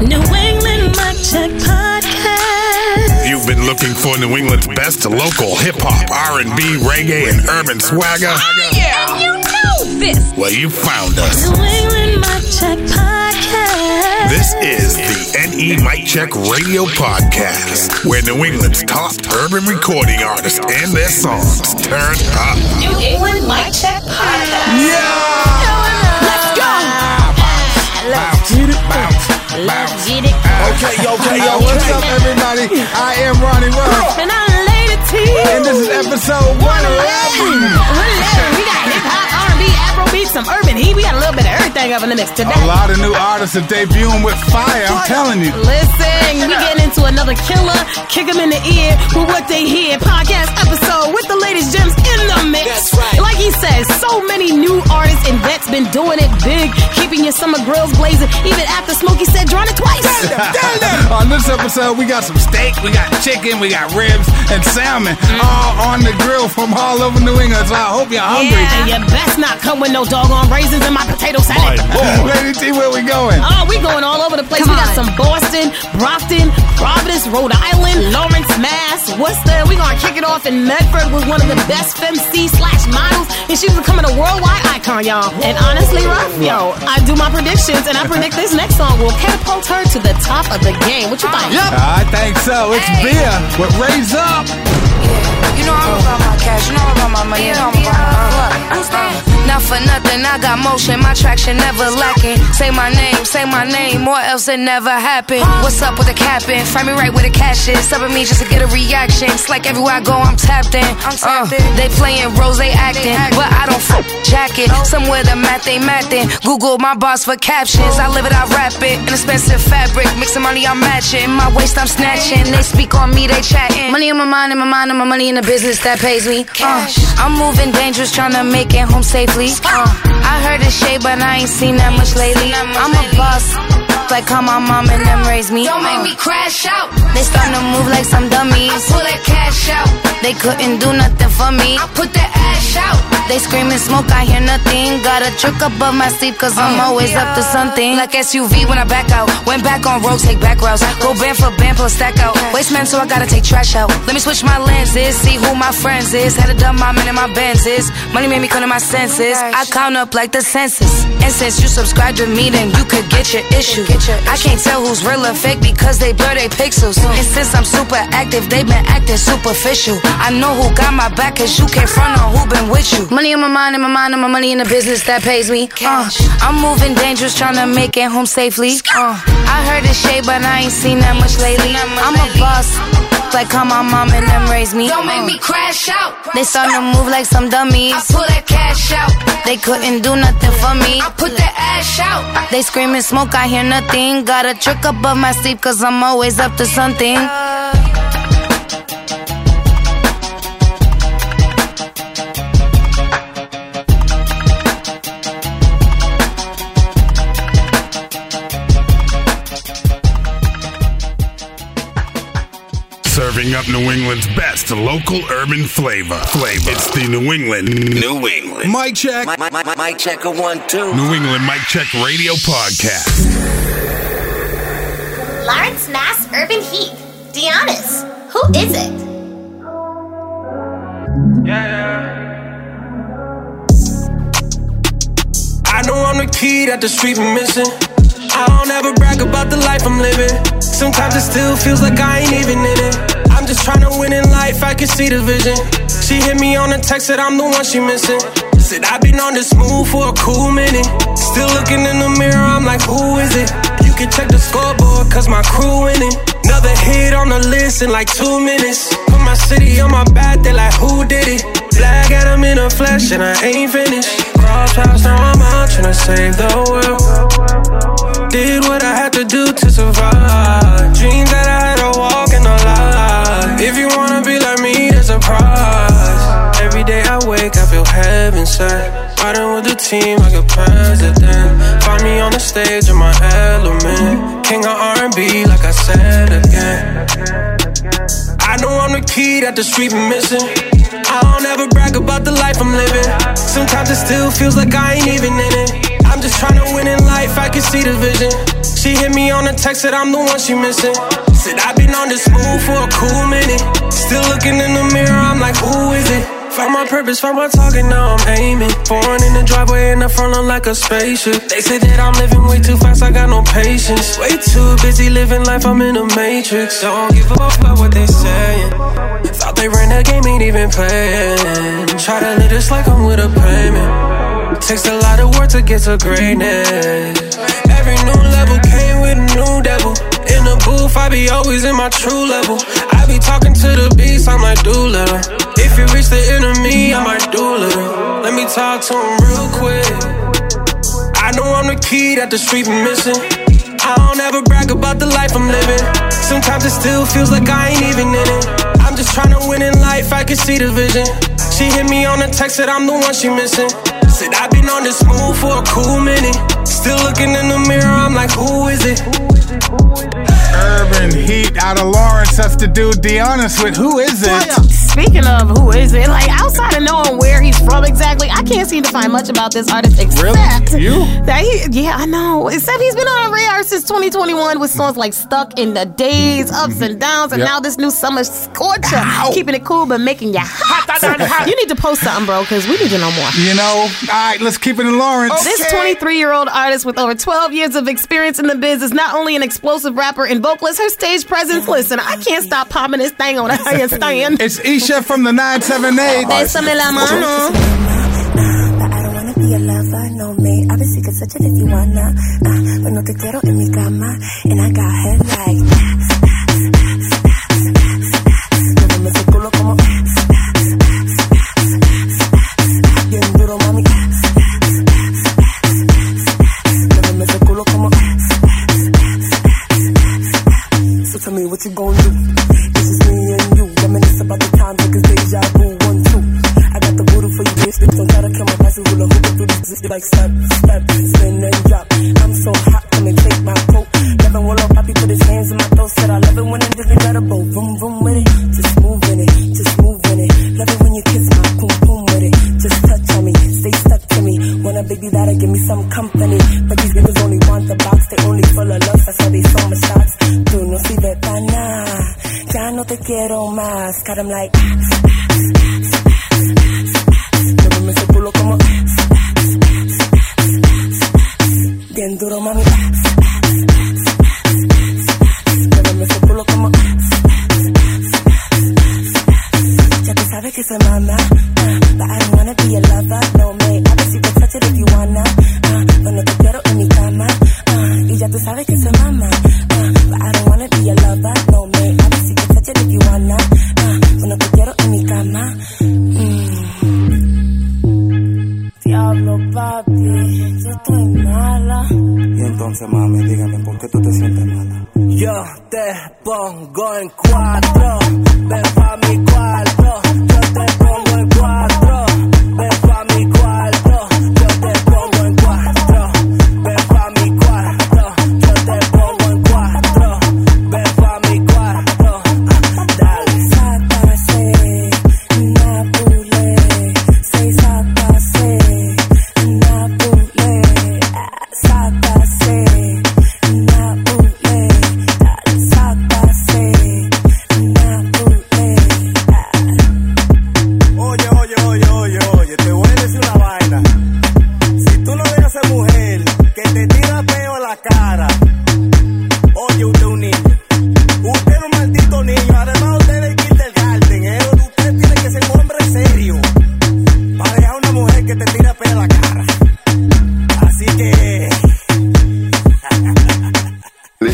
New England Mic Check Podcast. You've been looking for New England's best local hip hop, R&B, reggae, and urban swagger. Oh Yeah, you know this. Well, you found us. New England Mic Check Podcast. This is the NE Mic Check Radio Podcast, where New England's top urban recording artists and their songs turn up. New England Mic Check Podcast. Yeah. Let's go. Let's get it. Let's get it. Okay, okay, yo, what's up, everybody? I am Ronnie Ruff, And I'm Lady T. and this is episode 111. We got hip hop, R&B, Afrobeat, some urban heat. We got a little bit of everything up in the mix today. A lot of new artists are debuting with fire, I'm telling you. Listen, we getting into another killer, kick 'em in the ear with what they hear. Podcast episode with the latest gems in the mix. That's right. Like he says, so many new artists and vets been doing it big, keeping your summer grills blazing. Even after Smokey said, drawn it twice. On this episode, we got some steak, we got chicken, we got ribs, and salmon, Mm. all on the grill from all over New England. So I hope you're hungry. Yeah, and you best not come with no doggone raisins in my potato salad. Lady T, where we going? Oh, we going all over the place. we got some Boston, Brockton, Providence, Rhode Island, Lawrence, Mass, Worcester. We gonna kick it off in Medford with one of the best femc slash models, and she's becoming a worldwide icon, y'all. And honestly, Ruff, yo, I do my predictions, and I predict this next song will catapult her to the top of the game. What you think? Yep. I think so. It's Bia with Raise Up. You know I'm about my cash, you know I'm about my money, you know I'm about my money. Not for nothing, I got motion, my traction never lacking. Say my name, say my name, or else it never happened. What's up with the capping? Find me right where the cash is. Subbing me just to get a reaction. It's like everywhere I go, I'm tapped in. Uh, they playing roles, they acting, but I don't fuck jacket. Somewhere the math they mathin'. Google my boss for captions. I live it, I rap it. An expensive fabric, mixing money, I'm matching. My waist, I'm snatching. They speak on me, they chatting. Money in my mind, in my mind, and my money in the business that pays me. Uh, I'm moving dangerous, trying to make it home safely. Uh, I heard it's shade, but I ain't seen that much lately. I'm a boss. Like how my mom and them raised me. Don't make me crash out. They starting to move like some They couldn't do nothing for me. I put that ash out. They screaming smoke, I hear nothing. Got a trick above my sleep, cause I'm mm. always up to something. Like SUV when I back out. Went back on road, take back routes. Go band for band, plus stack out. Waste man, so I gotta take trash out. Let me switch my lenses, see who my friends is. Had to dump my man in my Benz is. Money made me come to my senses. I count up like the census. And since you subscribe to me, then you could get your issue. I can't tell who's real or fake because they blur their pixels. Mm. And since I'm super active, they've been acting superficial. I know who got my back, cause you can't front on who been with you. Money in my mind, in my mind, and my money in the business that pays me. Uh, I'm moving dangerous, trying to make it home safely. Uh, I heard it's shade, but I ain't seen that much lately. I'm a boss. Like how my mom and them raised me. Don't make me crash out. They starting to move like some dummies. I pull that cash out. They couldn't do nothing for me. I put that ash out. They screaming smoke, I hear nothing. Got a trick above my sleep, cause I'm always up to something. Serving up New England's best local urban flavor. Flavor. It's the New England, New England, Mic check. My, my, my, mic check a one, two. New England Mic Check Radio Podcast. Lawrence Mass Urban Heat. Dionys. Who is it? Yeah. I know I'm the key that the street been missing. I don't ever brag about the life I'm living. Sometimes it still feels like I ain't even in it. Just trying to win in life, I can see the vision. She hit me on a text that I'm the one she missing. Said I've been on this move for a cool minute. Still looking in the mirror, I'm like, who is it? You can check the scoreboard, cause my crew winning. Another hit on the list in like two minutes. Put my city on my back, they like, who did it? Black at him in the flesh, and I ain't finished. Cross paths, now I'm out trying to save the world. Did what I had to do to survive. Dreams that I wake, I feel heaven sent. Riding with the team like a president. Find me on the stage in my element. King of R&B, like I said again. I know I'm the key that the street been missing. I don't ever brag about the life I'm living. Sometimes it still feels like I ain't even in it. I'm just trying to win in life, I can see the vision. She hit me on a text that I'm the one she missing. Said I've been on this move for a cool minute. Still looking in the mirror, I'm like, who is it? Found my purpose, found my target, now I'm aiming. Born in the driveway in the front, I'm like a spaceship. They say that I'm living way too fast, I got no patience. Way too busy living life, I'm in a matrix. Don't give fuck about what they saying. Thought they ran the game, ain't even playing. Try to live this like I'm with a payment. Takes a lot of work to get to greatness. Every new level came with a new devil. In the booth, I be always in my true level. I be talking to the beast, I'm like, do little. If you reach the enemy, I might do little. Let me talk to him real quick. I know I'm the key that the street be missing. I don't ever brag about the life I'm living. Sometimes it still feels like I ain't even in it. I'm just trying to win in life, I can see the vision. She hit me on a text that I'm the one she missing. Said I've been on this move for a cool minute. Still looking in the mirror, I'm like, who is it? Urban Heat out of Lawrence. That's the dude Dionys with. Who is it? Speaking of who is it, like outside of knowing where he's from exactly, I can't seem to find much about this artist except Really? You? that he, yeah, I know. Except he's been on the radar since 2021 with songs like "Stuck in the Days," "Ups mm-hmm. and Downs," and Yep. now this new summer scorcher, Ow. keeping it cool but making you hot. you need to post something, bro, because we need to know more. You know? All right, let's keep it in Lawrence. This 23 year old artist with over 12 years of experience in the biz is not only an explosive rapper and vocalist, her stage presence. Listen, I can't stop popping this thing on a handstand. It's Isha from the 978. Bésame la mano. But I don't wanna a lover, no me. Obviously, could touch it if you wanna. Ah, but no te quiero en mi cama. And I got head like. Muéveme ese culo como. Bitch. Like step, step, spin and drop. I'm so hot, come and take my coat. Never will up, Poppy put his hands in my throat. Said I love it when I'm incredible. Vroom, vroom with it. Just move in it. Just move in it. Love it when you kiss my boom, boom with it. Just touch on me. Stay stuck to me. Want a baby that'll give me some company. But these niggas only want the box. They only full of love. That's why they so much shots. Tú no sirves para nada. Ya no te quiero más. Got 'em like.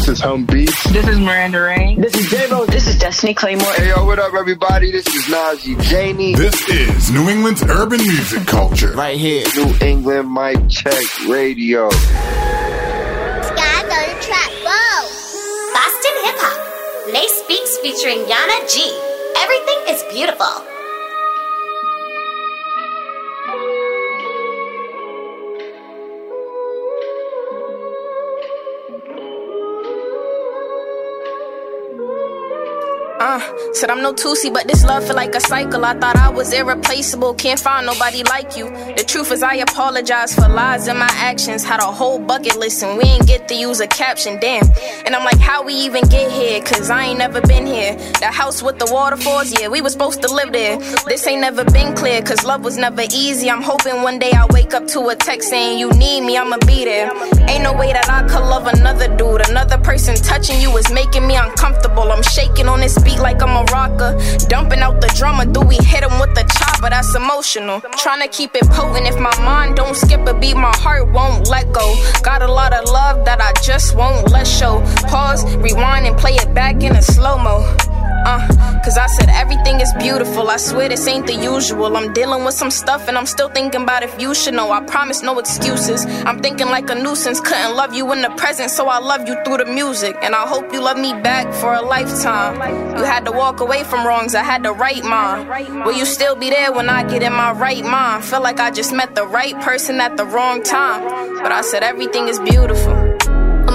This is Home Beats. This is Miranda Rain. This is J-Bo. This is Destiny Claymore. Hey, yo, what up, everybody? This is Najee Janie. This is New England's urban music culture. Right here. New England Mic Check Radio. Skies on the track. Whoa. Boston Hip Hop. Nay Speaks featuring Yanna G. Everything is beautiful. Uh, said I'm no Tusi, but this love feel like a cycle. I thought I was irreplaceable, can't find nobody like you. The truth is, I apologize for lies and my actions. Had a whole bucket list and we ain't get to use a caption, damn. And I'm like, how we even get here? Cause I ain't never been here. The house with the waterfalls, yeah, we was supposed to live there. This ain't never been clear, cause love was never easy. I'm hoping one day I wake up to a text saying you need me, I'ma be there. Ain't no way that I could love another dude. Another person touching you is making me uncomfortable. I'm shaking on this beat like I'm a rocker. Dumping out the drummer, do we hit him with the chopper? That's emotional. Trying to keep it potent. If my mind don't skip a beat, my heart won't let go. Got a lot of love that I just won't let show. Pause, rewind, and play it back in a slow mo. Uh, cause I said everything is beautiful. I swear this ain't the usual. I'm dealing with some stuff and I'm still thinking about if you should know. I promise no excuses. I'm thinking like a nuisance. Couldn't love you in the present, so I love you through the music. And I hope you love me back for a lifetime. You had to walk away from wrongs, I had to right mine. Will you still be there when I get in my right mind? Feel like I just met the right person at the wrong time. But I said everything is beautiful.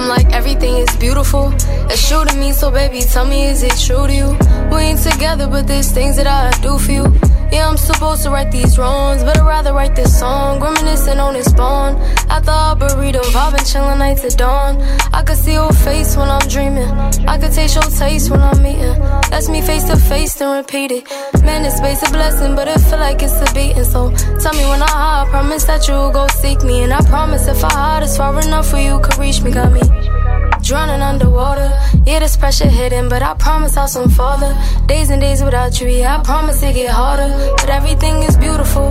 I'm like, everything is beautiful. It's true to me, so baby, tell me, is it true to you? We ain't together, but there's things that I do for you. Yeah, I'm supposed to write these wrongs, but I'd rather write this song. Reminiscing on this bond. At the Arboretum, vibing, chilling night to dawn. I could see your face when I'm dreaming. I could taste your taste when I'm eating. That's me face to face and repeat it. Man, this space a blessing, but it feel like it's a beating. So tell me when I hide, promise that you'll go seek me. And I promise if I hide, it's far enough for you could reach me. Got me drowning underwater. Yeah, there's pressure hidden, but I promise I'll soon father. Days and days without you, yeah, I promise it get harder. But everything is beautiful.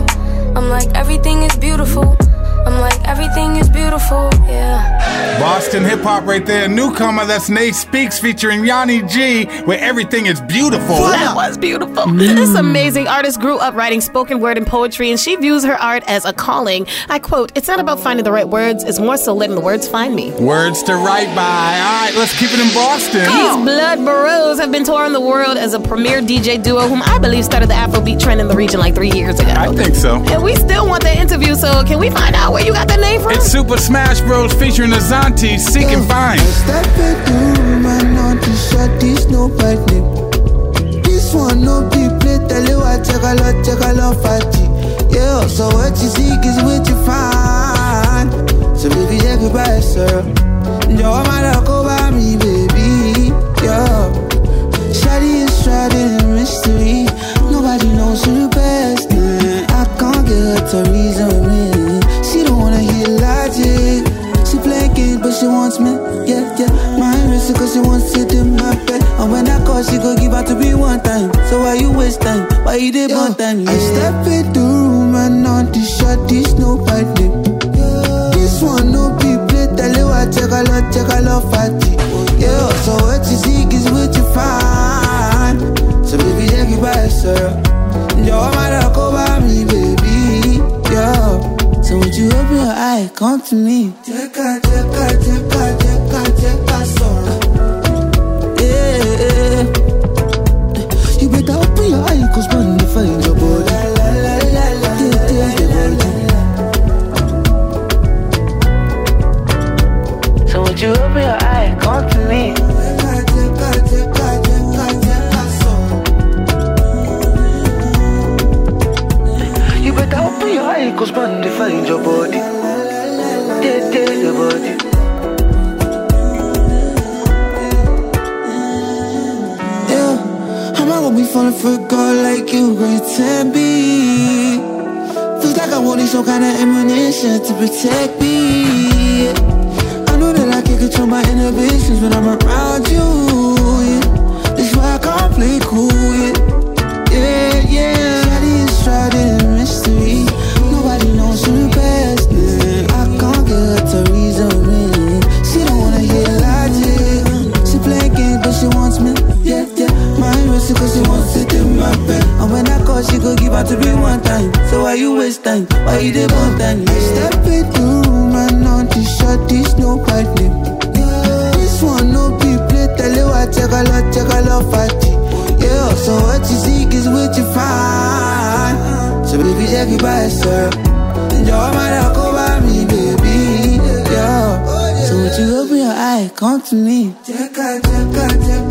I'm like, everything is beautiful. I'm like, everything is beautiful, yeah. Boston hip hop right there. Newcomer, that's Nay Speaks featuring Yanna G, where everything is beautiful. That was beautiful. This amazing artist grew up writing spoken word and poetry, and she views her art as a calling. I quote, It's not about finding the right words, it's more so letting the words find me. Words to write by. All right, let's keep it in Boston. These Blood Bros have been touring the world as a premier DJ duo, whom I believe started the Afrobeat trend in the region like three years ago. I think so. And we still want that interview, so can we find out where you got that name from? It's Super Smash Bros. featuring Azanti, Seek and Find. Step into room and shot, this no bad name. This one no be play, tell you what, check a lot, check a lot, of fatty. Yeah, so what you seek is what you find. So baby, check it by yourself. Yo, man, go by me, baby. Yeah. Shady is shrouded in mystery. Nobody knows who the best. Nah. I can't get to reason logic. She play games, but she wants me. Yeah, yeah. My wrist cause she wants it in my bed. And when I call, she go give out to me one time. So why you waste time? Why you did one time? Yeah. I step in the room and on the shot, this no bad name. This one no be play, tell you I check a lot, check a lot, fatty. Yeah, so what you seek is what you find. So baby, check it by yourself. Yo, I'm go by me, baby. Open your eye, come to me? Check check check check check sorrow. Yeah. You better open your eye, cause when you find your body. Yeah, yeah, your body. So would you open your eye, come to me? You better open your eye, cause man, they find your body. Yeah, I'm not gonna be falling for a girl like you, to be. Feels like I want wanted some kind of ammunition to protect me. I know that I can control my inhibitions when I'm around you. Yeah. That's why I can't play cool. Yeah, go give out to me one time. So why you waste time? Why you did one time? Yeah. Step in the room and on the shot, this no bad name. This one no be play, tell you I check a lot, check a lot, fatty. Yeah, so what you seek is what you find. So baby, check it by yourself. Yo, man, go by me, baby. Yeah. So would you open your eye, come to me? Check out, check out, check out,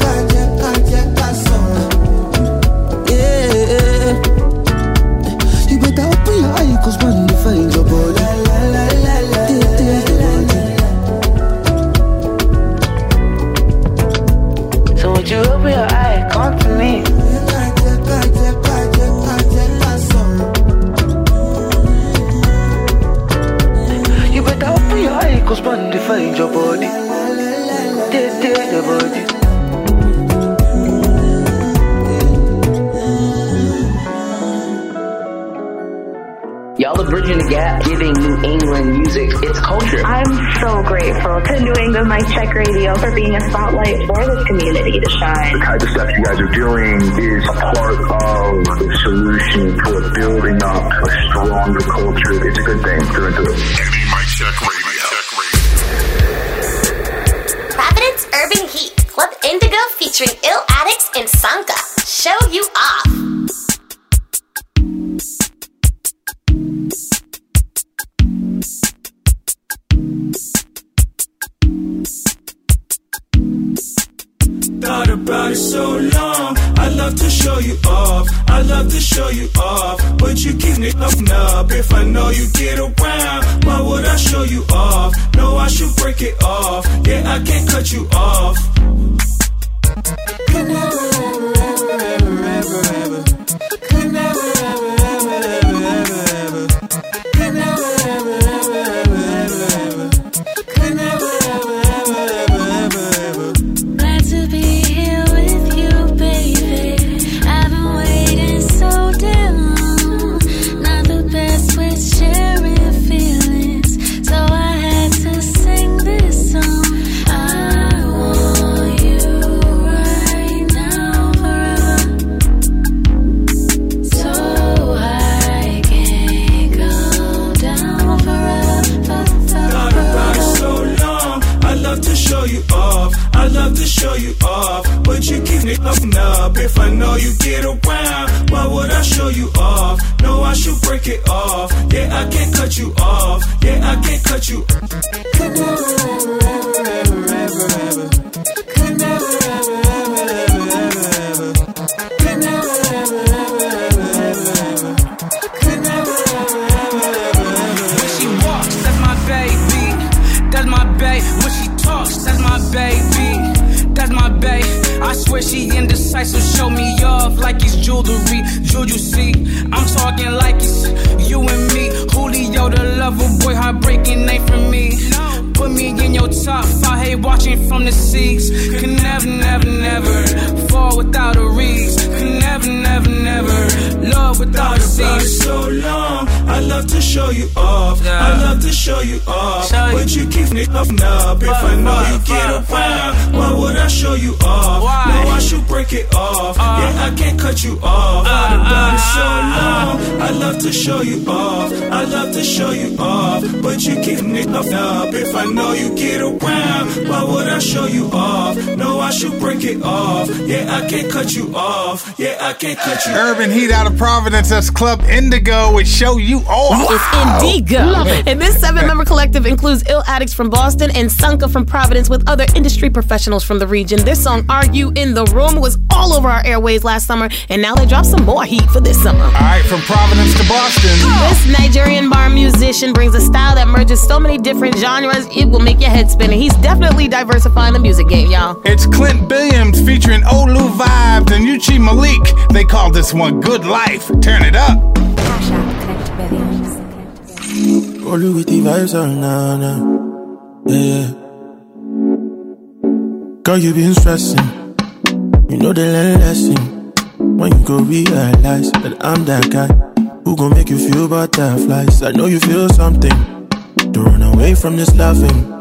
gap, giving New England music its culture. I'm so grateful to New England Mic Check Radio for being a spotlight for this community to shine. The type of stuff you guys are doing is a part of the solution for building up a stronger culture. It's a good thing through and through. Mic Check Radio. Providence Urban Heat, Club Indigo featuring Ill Addicts and Sanca. You get around, why would I show you off? No, I should break it off. Yeah, I can't cut you off. Show you off? No, I break it off. Yeah, I can't cut you off. Yeah, I can't cut you Urban Heat out of Providence. That's Club Indigo. We show you off. It's Indigo. And this seven member collective includes Ill Addicts from Boston and Sanca from Providence with other industry professionals from the region. This song, Are You in the Room, was all over our airways last summer, and now they dropped some more heat for this summer. All right, from Providence to Boston. This Nigerian bar musician brings a style that merges so many different genres, it will make your head spin. And he's definitely diversifying the music game, y'all. It's Clint Billiams featuring Olu Vibez and Uche Malik. They call this one Good Life. Turn it up. Only with the vibes on now, now. Yeah, yeah. Girl, you been stressing. You know the learn lesson. When you go realize that I'm that guy who gon' make you feel butterflies. I know you feel something. Don't run away from this loving.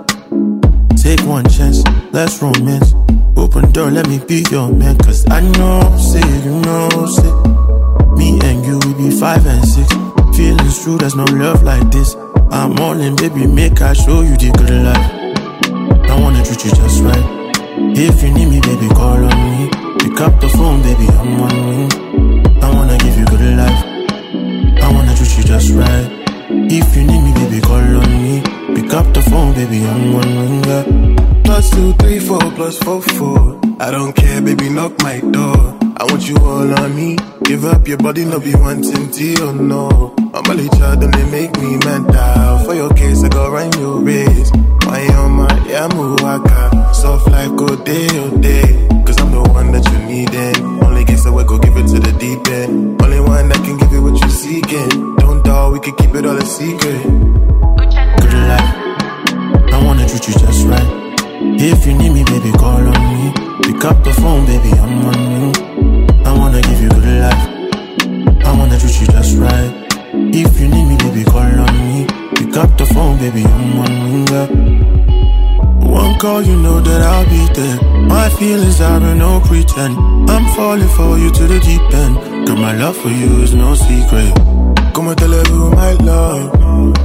Take one chance, let's romance. Open door, let me be your man. Cause I know, say, you know, say. Me and you, we be five and six. Feelings true, there's no love like this. I'm all in, baby, make I show you the good life. I wanna treat you just right. If you need me, baby, call on me. Pick up the phone, baby, I'm on me. I wanna give you good life. I wanna treat you just right. If you need me, baby, call on me. Pick up the phone, baby, I'm on me. Yeah. Plus two, three, four, plus four, four. I don't care, baby, knock my door. I want you all on me. Give up your body, no be wanting to, oh no. I'm a little child, and they make me mental. For your case, I go run your race. My oh my, yeah, waka. Soft life, go day, oh day. Cause I'm the one that you needin'. Eh. Only guess I will go give it to the deep end. Only one that can give you what you're seeking. Eh. We can keep it all a secret. Good life. I wanna treat you just right. If you need me, baby, call on me. Pick up the phone, baby, I'm on you. I wanna give you good life. I wanna treat you just right. If you need me, baby, call on me. Pick up the phone, baby, I'm on you. One call, you know that I'll be there. My feelings are no pretend. I'm falling for you to the deep end. Girl, my love for you is no secret. Como te le veo, my love.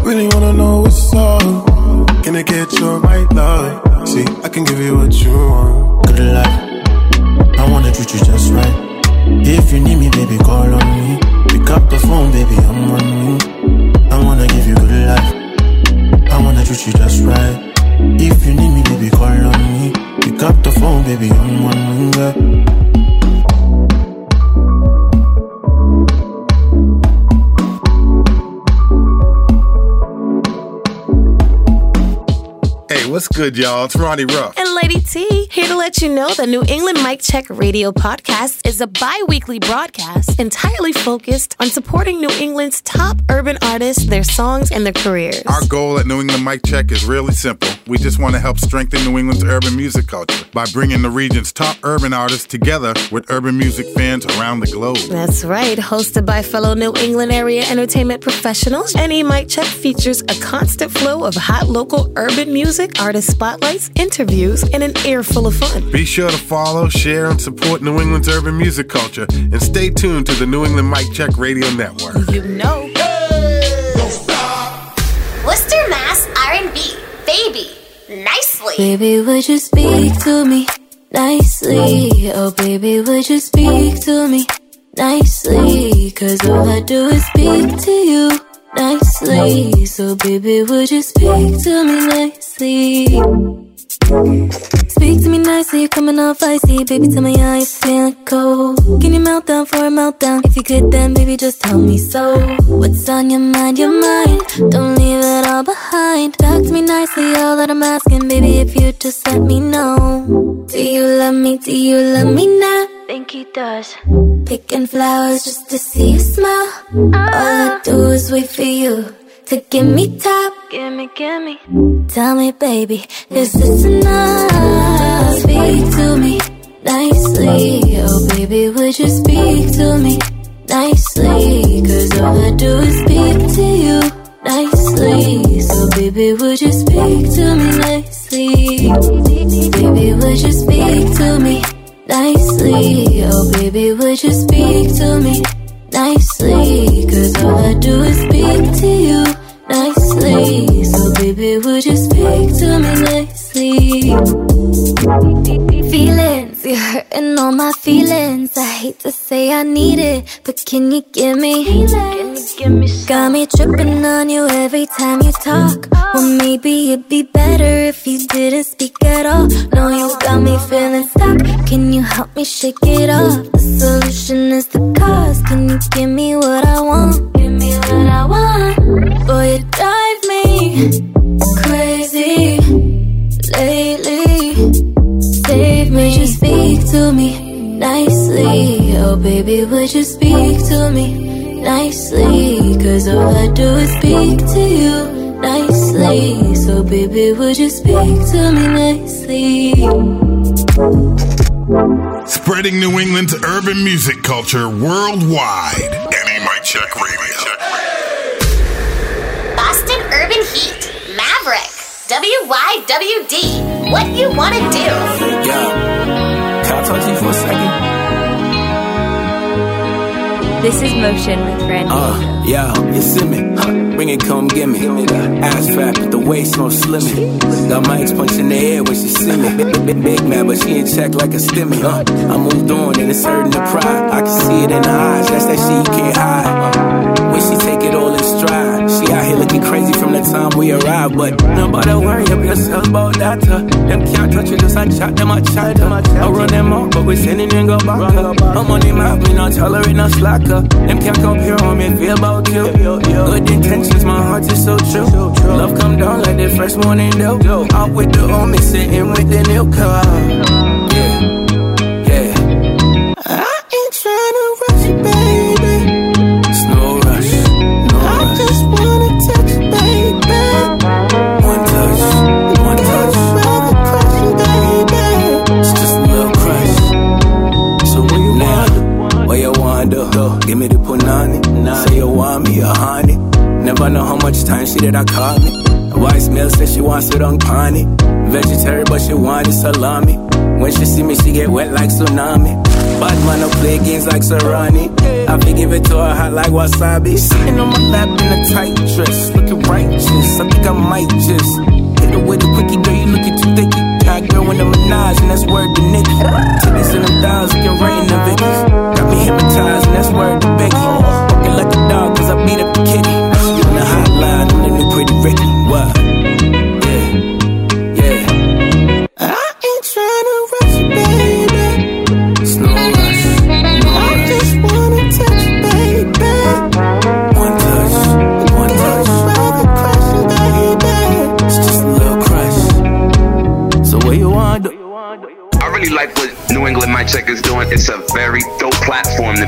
Really wanna know what's up. Can I get your right love? See, I can give you what you want. Good life. I wanna treat you just right. If you need me, baby, call on me. Pick up the phone, baby, I'm on you. I wanna give you good life. I wanna treat you just right. If you need me, baby, call on me. Pick up the phone, baby, I'm on you. What's good, y'all? It's Ronnie Ruff. And Lady T, here to let you know the New England Mic Check Radio podcast is a bi weekly broadcast entirely focused on supporting New England's top urban artists, their songs, and their careers. Our goal at New England Mic Check is really simple. We just want to help strengthen New England's urban music culture by bringing the region's top urban artists together with urban music fans around the globe. That's right, hosted by fellow New England area entertainment professionals. NE Mic Check features a constant flow of hot local urban music, artist spotlights, interviews, and an air full of fun. Be sure to follow, share, and support New England's urban music culture, and stay tuned to the New England Mic Check Radio Network. You know. Worcester, Mass R&B, baby, nicely. Baby, would you speak to me nicely? Oh, baby, would you speak to me nicely? Cause all I do is speak to you nicely. So, baby, would you speak to me nicely? Speak to me nicely, you're coming off icy. Baby, tell me how you feeling cold. Can you melt down for a meltdown? If you could, then baby, just tell me so. What's on your mind, your mind? Don't leave it all behind. Talk to me nicely, all that I'm asking, baby, if you just let me know. Do you love me? Do you love me now? Think he does. Picking flowers just to see you smile. All I do is wait for you to give me top. Gimme, gimme. Tell me, baby, is this enough? Speak to me nicely. Oh, baby, would you speak to me nicely? Cause all I do is speak to you nicely. So, baby, would you speak to me nicely? Baby, would you speak to me nicely? Oh, baby, would you speak to me nicely? Cause all I do is say I need it, but can you give me? Got me tripping on you every time you talk. Well, maybe it'd be better if you didn't speak at all. No, you got me feeling stuck. Can you help me shake it off? The solution is the cause. Can you give me what I want? Give me what I want. Boy, you drive me crazy lately. Save me, you speak to me nicely? Oh, baby, would you speak to me nicely? Cause all I do is speak to you nicely. So, baby, would you speak to me nicely? Spreading New England's urban music culture worldwide. Any Mic Check Radio. Boston Urban Heat, Maverick, WYWD. What you wanna do? Yo, can I talk to you for a second? This is Motion with Randy. Uh, yeah, you see me? Huh, bring it, come get me. Ass fat, but the waist on slimming. Got mics punching the air when she see me. Big, man, but she ain't check like a stimmy. Uh, I moved on and it's hurting the pride. I can see it in her eyes. That's that shit you can't hide. When she take it all in stride. She out here looking crazy from the time we arrived. But nobody worry up yourself about that. Them can't touch it, just I chat them, I chat them. I run them out, but we sending and go back. I'm on them mouth, me not tolerate no slacker. Them can't compare on me, feel about you. Good intentions, my heart is so true. Love come down like the first morning dew. Out with the homie, sitting with the new car. Yeah, yeah. give me the punani. Nah. Say you want me a honey. Never know how much time she did I call me. A wise meal says she wants it on pony. Vegetarian, but she want it salami. When she see me, she get wet like tsunami. Bad man, no play games like Serrani. I be give it to her hot like wasabi. Sitting on my lap in a tight dress, looking righteous. I think I might just hit the with a quickie, girl. You looking too thick. Hot girl in the menage, and that's word the Nicky. Titties in the thighs, looking can rain the Vickies. Got me hypnotized, and that's word to Becky. Walking like a dog, cause I beat up the kitty. Spitting a hotline on the new pretty Ricky. What? Yeah, yeah. I ain't tryna rush you, baby. It's rush, I just wanna touch you, baby. One touch, one touch. Rather crush baby. It's just a little crush. So what you want? I really like what New England Mic Check is doing. It's a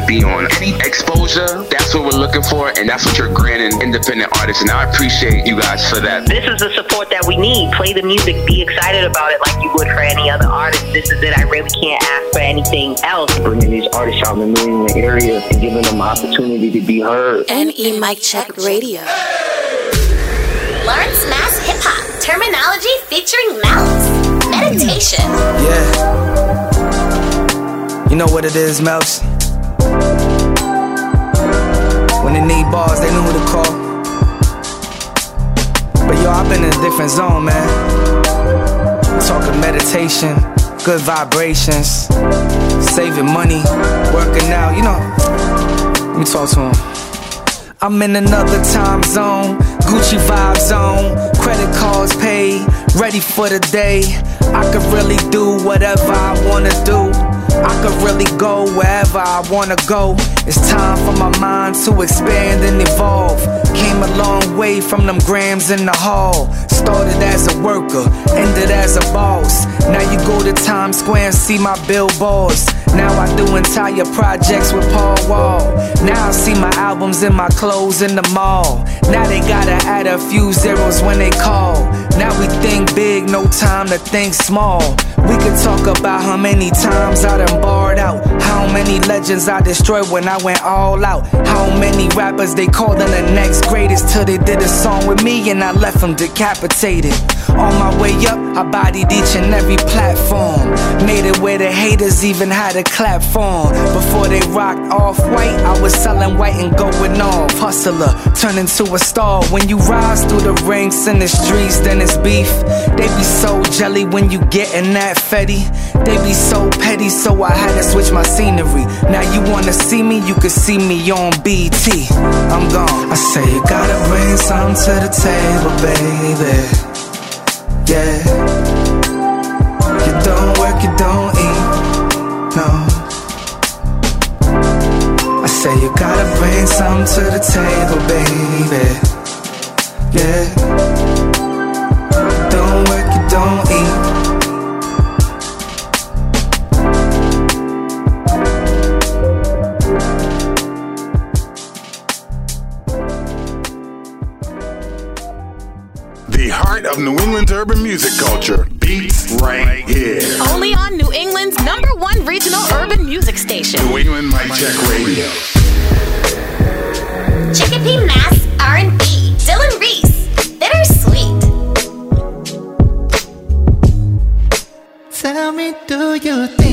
be on. Any exposure, that's what we're looking for, and that's what you're granting independent artists. And I appreciate you guys for that. This is the support that we need. Play the music, be excited about it like you would for any other artist. This is it. I really can't ask for anything else. Bringing these artists out in the New England area and giving them an opportunity to be heard. NE Mic Check Radio. Lawrence Mass Hip Hop. Termanology featuring Melks. Meditation. Yeah. You know what it is, Melks. When they need bars, they know who to call. But yo, I've been in a different zone, man. Talking meditation, good vibrations, saving money, working out, you know. Let me talk to him. I'm in another time zone, Gucci vibe zone, credit cards paid, ready for the day. I could really do whatever I wanna do. I could really go wherever I wanna go. It's time for my mind to expand and evolve. Came a long way from them grams in the hall. Started as a worker, ended as a boss. Now you go to Times Square and see my billboards. Now I do entire projects with Paul Wall. Now I see my albums and my clothes in the mall. Now they gotta add a few zeros when they call. Now we think big, no time to think small. We could talk about how many times I done barred out. How many legends I destroyed when I went all out. How many rappers they called in the next greatest till they did a song with me and I left them decapitated. On my way up, I bodied each and every platform. Made it where the haters even had a clap. Before they rocked off white, I was selling white and going off. Hustler, turn into a star. When you rise through the ranks in the streets, then it's beef. They be so jelly when you get in that fetty. They be so petty, so I had to switch my scenery. Now you wanna see me, you can see me on BT. I'm gone. I say you gotta bring something to the table, baby. Yeah. You don't work, you don't eat. No. I say you gotta bring something to the table, baby. Yeah. Urban music culture beats right here. Only on New England's number one regional urban music station. New England Mic Check Radio. Chicopee Mass R&B. Dylan Reese. Bittersweet. Tell me, do you think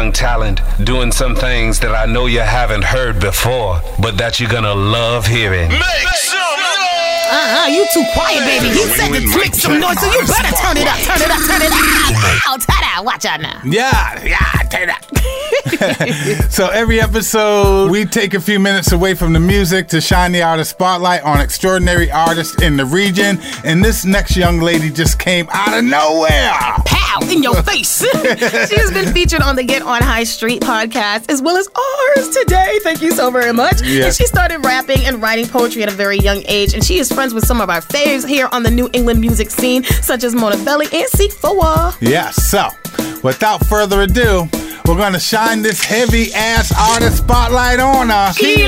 young talent doing some things that I know you haven't heard before, but that you're gonna love hearing. Uh-uh, you too quiet, baby. He said to make some noise, so you better turn it up, turn it up, turn it up. Oh, ta-da, watch out now. Yeah, yeah, take that. so every episode, we take a few minutes away from the music to shine the artist spotlight on extraordinary artists in the region. And this next young lady just came out of nowhere. Pow, in your face. she has been featured on the Get On High Street podcast as well as ours today. Thank you so very much. Yeah. And she started rapping and writing poetry at a very young age. And she is friends with some of our faves here on the New England music scene, such as Mona Belly and C4. Yeah, so without further ado, we're going to shine this heavy ass artist spotlight on her. You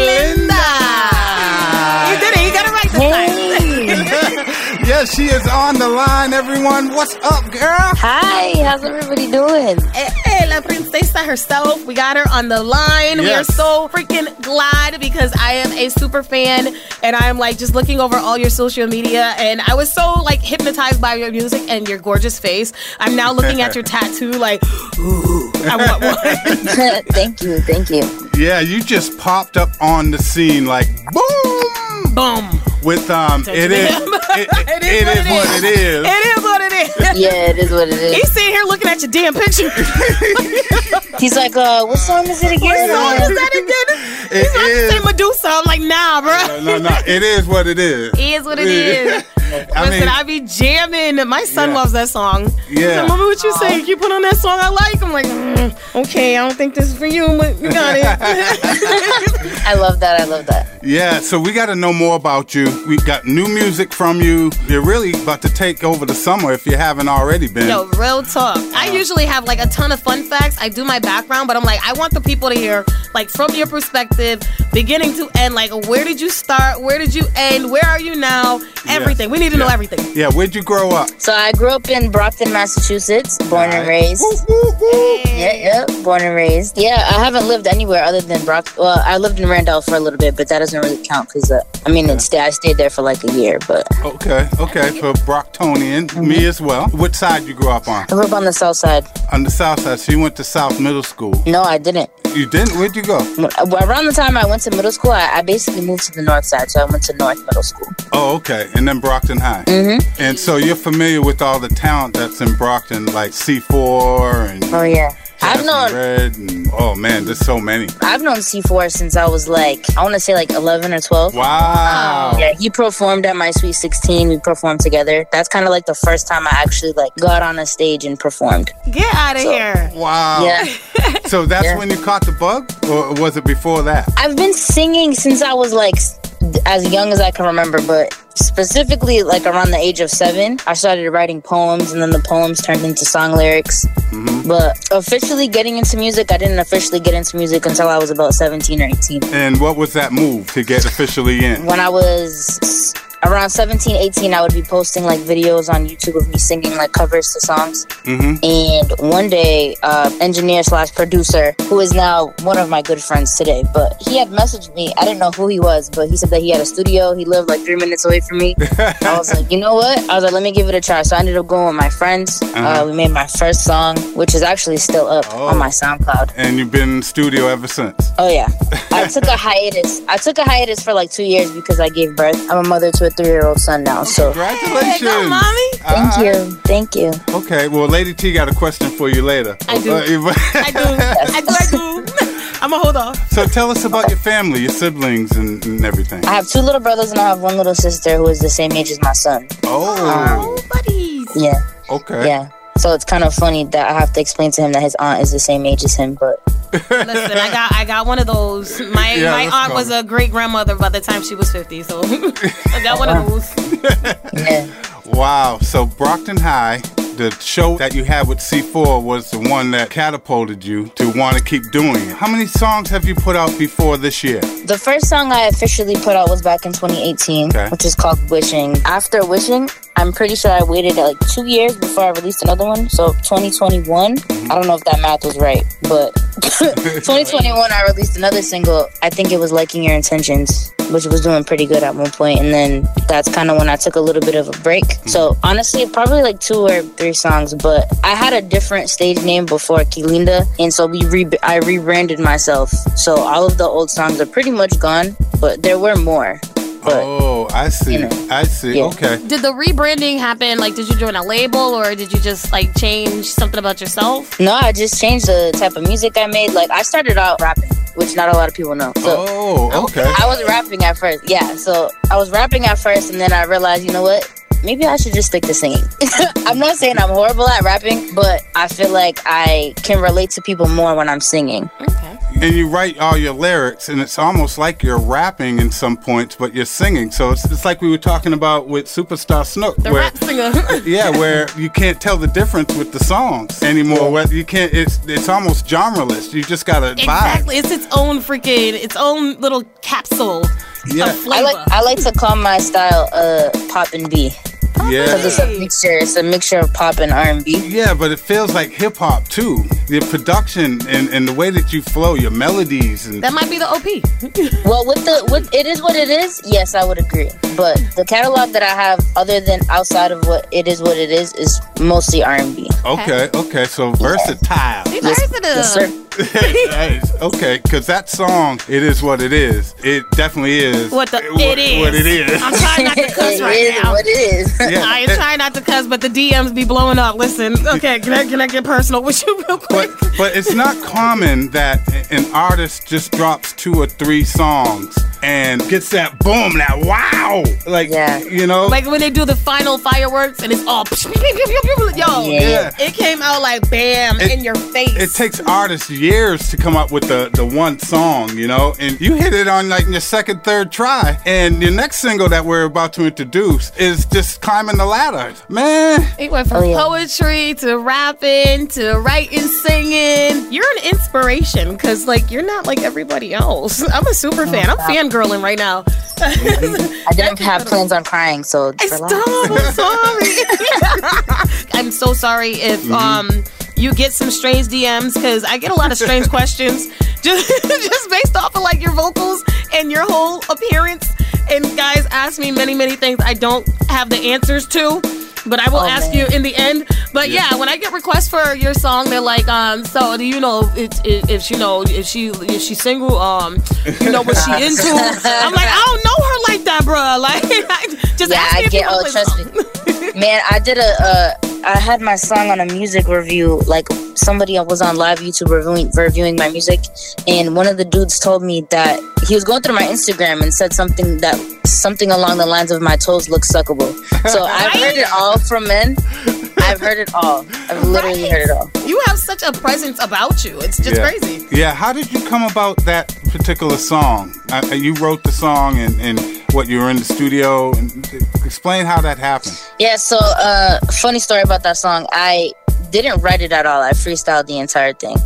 yes, she is on the line, everyone. What's up, girl? Hi, how's everybody doing? Hey, hey, La Princesa herself. We got her on the line. We are so freaking glad because I am a super fan and I'm like just looking over all your social media and I was so like hypnotized by your music and your gorgeous face. I'm now looking at your tattoo like, ooh, I want one. thank you, thank you. Yeah, you just popped up on the scene like boom, boom. With um, it is, it, it, it is what it is. It is what it is. Yeah, it is what it is. He's sitting here looking at your damn picture. He's like, uh, what song is it again? What song is that again? It He's about to say Medusa. I'm like, nah, bro. No, no, it is what it is. It is what it is. I Listen, mean- I be jamming. My son Yeah. loves that song. Yeah. So, Mommy, what you say? You put on that song I like? I'm like, mm, okay, I don't think this is for you, but you got it. I love that. I love that. Yeah, so we got to know more about you. We got new music from you. You're really about to take over the summer if you haven't already been. Yo, real talk. I usually have like a ton of fun facts. I do my background, but I'm like, I want the people to hear, like, from your perspective, beginning to end. Like, where did you start? Where did you end? Where are you now? Everything. We need to know Yeah. everything. Yeah, where'd you grow up? So I grew up in Brockton, Massachusetts, born and raised. Yeah, yeah, born and raised. Yeah, I haven't lived anywhere other than Brock. Well, I lived in Randolph for a little bit, but that doesn't really count because uh, I mean, it's, I stayed there for like a year. But Okay, okay, for Brocktonian, Mm-hmm. me as well. What side you grew up on? I grew up on the south side. On the south side, so you went to South Middle School. No, I didn't. You didn't? Where'd you go? Around the time I went to middle school, I, I basically moved to the north side, so I went to North Middle School. Oh, okay, and then Brockton High. Mm-hmm. And so you're familiar with all the talent that's in Brockton, like C4 and Oh yeah, I've known Red, and oh man, there's so many. I've known C4 since I was like I want to say like 11 or 12. Wow. Yeah, he performed at my Sweet 16. We performed together. That's kind of like the first time I actually like got on a stage and performed. Get out of here. Wow. Yeah. So that's Yeah. when you caught the bug, or was it before that? I've been singing since I was like s- as young as I can remember, but specifically like around the age of seven, I started writing poems, and then the poems turned into song lyrics. Mm-hmm. But officially getting into music, I didn't officially get into music until I was about 17 or 18. And what was that move to get officially in? When I was around 17, 18, I would be posting like videos on YouTube of me singing like covers to songs. Mm-hmm. And one day, uh, engineer slash producer, who is now one of my good friends today, but he had messaged me. I didn't know who he was, but he said that he had a studio. He lived like three minutes away from me. I was like, you know what? I was like, let me give it a try. So I ended up going with my friends. uh Uh-huh. we made my first song, which is actually still up on my SoundCloud. And you've been in studio ever since. Oh yeah, I took a hiatus. I took a hiatus for like two years because I gave birth. I'm a mother to a three year old son now. So Congratulations. Go, mommy. Uh-huh. thank you, thank you. Okay, well, Lady T got a question for you later. I do. I do. I do. I do. I'm gonna hold off. so tell us about your family, your siblings, and, and everything. I have two little brothers and I have one little sister who is the same age as my son. Oh, oh buddies. Yeah. okay. Yeah. So it's kind of funny that I have to explain to him that his aunt is the same age as him, but Listen, I got I got one of those. My Yeah, my aunt go. was a great grandmother by the time she was 50, so I got one of those. Wow. So Brockton High, the show that you had with C4 was the one that catapulted you to want to keep doing it. How many songs have you put out before this year? The first song I officially put out was back in 2018, Okay. which is called Wishing. After Wishing, I'm pretty sure I waited like two years before I released another one. So 2021, mm-hmm. I don't know if that math was right, but 2021 I released another single. I think it was Liking Your Intentions, which was doing pretty good at one point, and then that's kind of when I took a little bit of a break. Hmm. So honestly, probably like two or three songs, but I had a different stage name before Kilynda, and so we re- I rebranded myself. So all of the old songs are pretty much gone, but there were more. Oh, I see. I see. yeah. Okay. Did the rebranding happen? Like, did you join a label or did you just like change something about yourself? No, I just changed the type of music I made. Like I started out rapping, which not a lot of people know. So oh, okay. I was rapping at first. Yeah, so I was rapping at first, and then I realized, you know what? Maybe I should just stick to singing. I'm not saying I'm horrible at rapping, but I feel like I can relate to people more when I'm singing. And you write all your lyrics, and it's almost like you're rapping in some points, but you're singing. So it's, it's like we were talking about with Superstar Snook. The where, rap singer. yeah, where you can't tell the difference with the songs anymore. Where you can't, it's it's almost genreless. You just gotta vibe. exactly. It's its own freaking, its own little capsule. Yeah. Of flavor. I like I like to call my style uh pop and B. Because it's a mixture. It's a mixture of pop and R and B. Yeah, but it feels like hip hop too. The production and, and the way that you flow, your melodies and That might be the OP. Well, with the with it is what it is. Yes, I would agree. But the catalog that I have, other than outside of what it is, what it is, is mostly R and B. Okay, okay, so versatile. Yes, sir. Nice. Okay, because that song, it is what it is. It definitely is What the what, it is. What it is. I'm trying not to cuss It right is now. what it is. Yeah. I am trying not to cuss, but the DMs be blowing up. Listen, okay, can I can I get personal with you real quick? But it's not common that an artist just drops two or three songs and gets that boom, that wow. Like, you know? Like when they do the final fireworks and it's all yo, Yeah. it came out like bam It- in your face. It takes artists years to come up with the, the one song, you know, and you hit it on like your second, third try. And your next single that we're about to introduce is just climbing the ladder. Man, It went from oh, poetry to rapping to writing, singing. You're an inspiration because, like, you're not like everybody else. I'm a super fan. I'm fangirling right now. I didn't have plans on crying, so I relax. stop. I'm sorry. I'm so sorry if um you get some strange DMs because I get a lot of strange questions just just based off of like your vocals and your whole appearance. And guys ask me many many things I don't have the answers to. But I will Oh, ask man. you in the end. But yeah. when I get requests for your song, they're like, um, so do you know if, if, if she know if she if she's single, um, you know what she into? I'm like, I don't know her like that, bruh. Like, just yeah, ask me I if get. Oh, trust me, man. I did a. Uh, I had my song on a music review. Like somebody was on live YouTube reviewing reviewing my music, and one of the dudes told me that he was going through my Instagram and said something that something along the lines of my toes look suckable. So I've heard it all from men. I've heard it all. I've literally heard it all. You have such a presence about you. It's just yeah. crazy. Yeah, how did you come about that particular song? Uh, you wrote the song and, and what, you were in the studio? And explain how that happened. Yeah, so uh funny story about that song. I didn't write it at all. I freestyled the entire thing.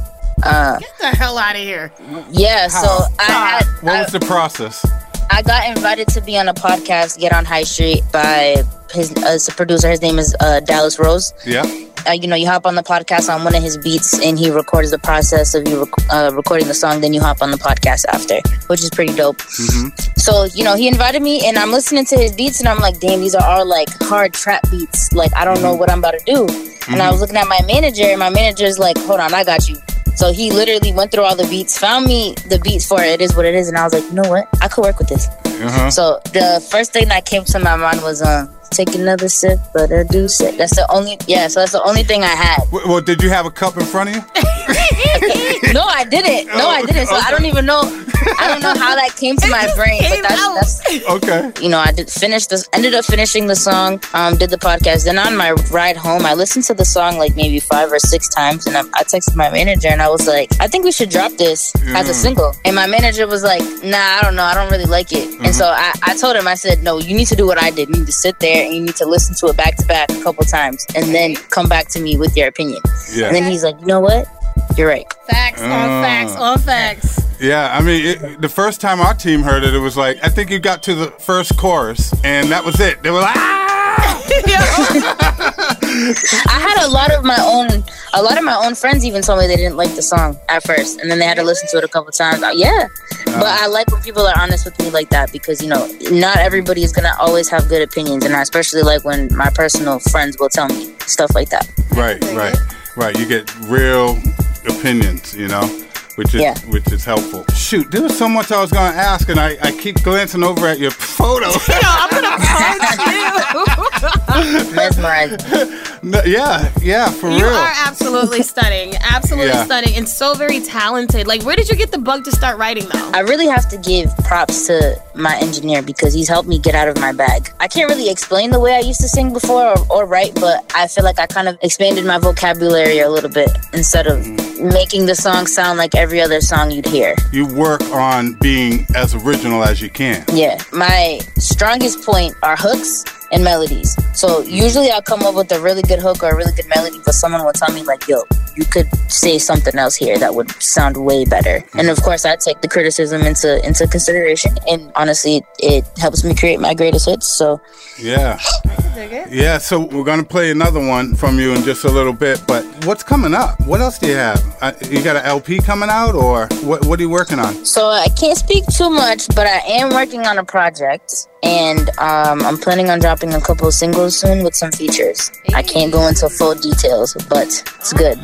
Uh Get the hell out of here. yeah, so I had What was the process? I got invited to be on a podcast, Get on High Street, by his uh, producer. His name is uh, Dallas Rose. Yeah. Uh, you know, you hop on the podcast on one of his beats, and he records the process of you rec- uh, recording the song. Then you hop on the podcast after, which is pretty dope. Mm-hmm. So you know, he invited me, and I'm listening to his beats, and I'm like, damn, these are all like hard trap beats. Like I don't know what I'm about to do. And I was looking at my manager, and my manager's like, hold on, I got you. So he literally went through all the beats, found me the beats for it is what it is, and I was like, you know what? I could work with this. Uh-huh. So the first thing that came to my mind was um take another sip, but I do sip. That's the only yeah, so that's the only thing I had. W- Well, did you have a cup in front of you? no, I didn't. No, I didn't. So I don't even know. I don't know how that came to my brain, but that's, that's okay. You know, I did finish this. Ended up finishing the song. Um, did the podcast. Then on my ride home, I listened to the song like maybe five or six times, and I, I texted my manager and I was like, I think we should drop this as a Mm. single. And my manager was like, Nah, I don't know. I don't really like it. And so I, I told him, I said, No, you need to do what I did. You need to sit there and you need to listen to it back to back a couple times, and then come back to me with your opinion. Yeah. And then he's like, You know what? You're right. Facts on Ah. facts on facts. Yeah, I mean, it, the first time our team heard it, it was like I think you got to the first chorus, and that was it. They were like, ah! I had a lot of my own, a lot of my own friends even told me they didn't like the song at first, and then they had to listen to it a couple times. Uh, Yeah, but I like when people are honest with me like that because you know not everybody is gonna always have good opinions, and I especially like when my personal friends will tell me stuff like that. Right, right, right. You get real opinions, you know, which is Yeah. which is helpful. Shoot, there was so much I was going to ask, and I, I keep glancing over at your photo. Yeah, I'm gonna punch Mesmerizing. No, yeah, yeah, for you real. You are absolutely stunning, absolutely Yeah. stunning, and so very talented. Like, where did you get the bug to start writing though? I really have to give props to my engineer because he's helped me get out of my bag. I can't really explain the way I used to sing before or, or write, but I feel like I kind of expanded my vocabulary a little bit instead of mm. Making the song sound like every other song you'd hear. you work on being as original as you can. Yeah, my strongest point are hooks and melodies. So usually I'll come up with a really good hook or a really good melody, but someone will tell me like, "Yo, you could say something else here that would sound way better." And of course, I take the criticism into into consideration. And honestly, it helps me create my greatest hits. So Yeah. Yeah, so we're to play another one from you in just a little bit, but what's coming up? What else do you have? Uh, you got an LP coming out, or what, what are you working on? So I can't speak too much, but I am working on a project, and um, I'm planning on dropping a couple of singles soon with some features. I can't go into full details, but it's good.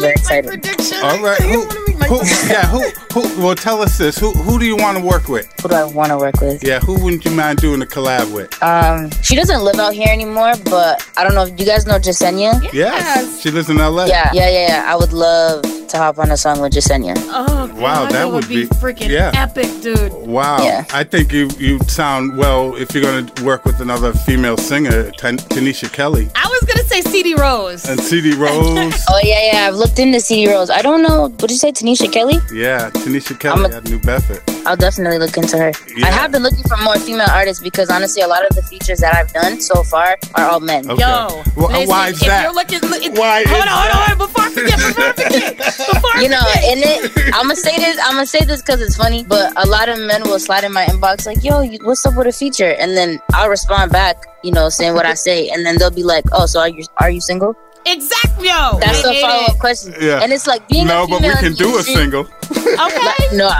Very excited. All right. Who, who, yeah, who, who, well, tell us this. Who, who do you want to work with? Who do I want to work with? Yeah, who wouldn't you mind doing a collab with? Um, she doesn't live out here anymore, but I don't know. if You guys know Jasenia? Yes. She lives in LA. Yeah, yeah, yeah, yeah. I would love to hop on a song with Jasenia. Oh, Wow, God, that would would be, be- freaking yeah. epic, dude. Wow. Yeah. I think you you sound well if you're going to work with another female singer, Tan- Tanisha Kelly I was gonna say CD Rose. and CD Rose. Oh yeah, yeah. I've looked into CD Rose. I don't know. What did you say, Tanisha Kelly? yeah, Tanisha Kelly I'm a- out of New Bedford. I'll definitely look into her. Yeah. I have been looking for more female artists because honestly, a lot of the features that I've done so far are all men. Okay. Yo, Wh- listen, why is if that? you're looking, look, it- Why hold is on, hold on, hold on, before I forget, before I forget, before I You know, forget. and it, I'm gonna say this. I'm gonna say this because it's funny. But a lot of men will slide in my inbox like, "Yo, you, what's up with a feature?" And then I'll respond back, you know, saying what I say, and then they'll be like, "Oh, so are you are you single?" Exactly, yo. That's I the follow up question. Yeah. And it's like being no, a but we can do a industry- single. Like, no,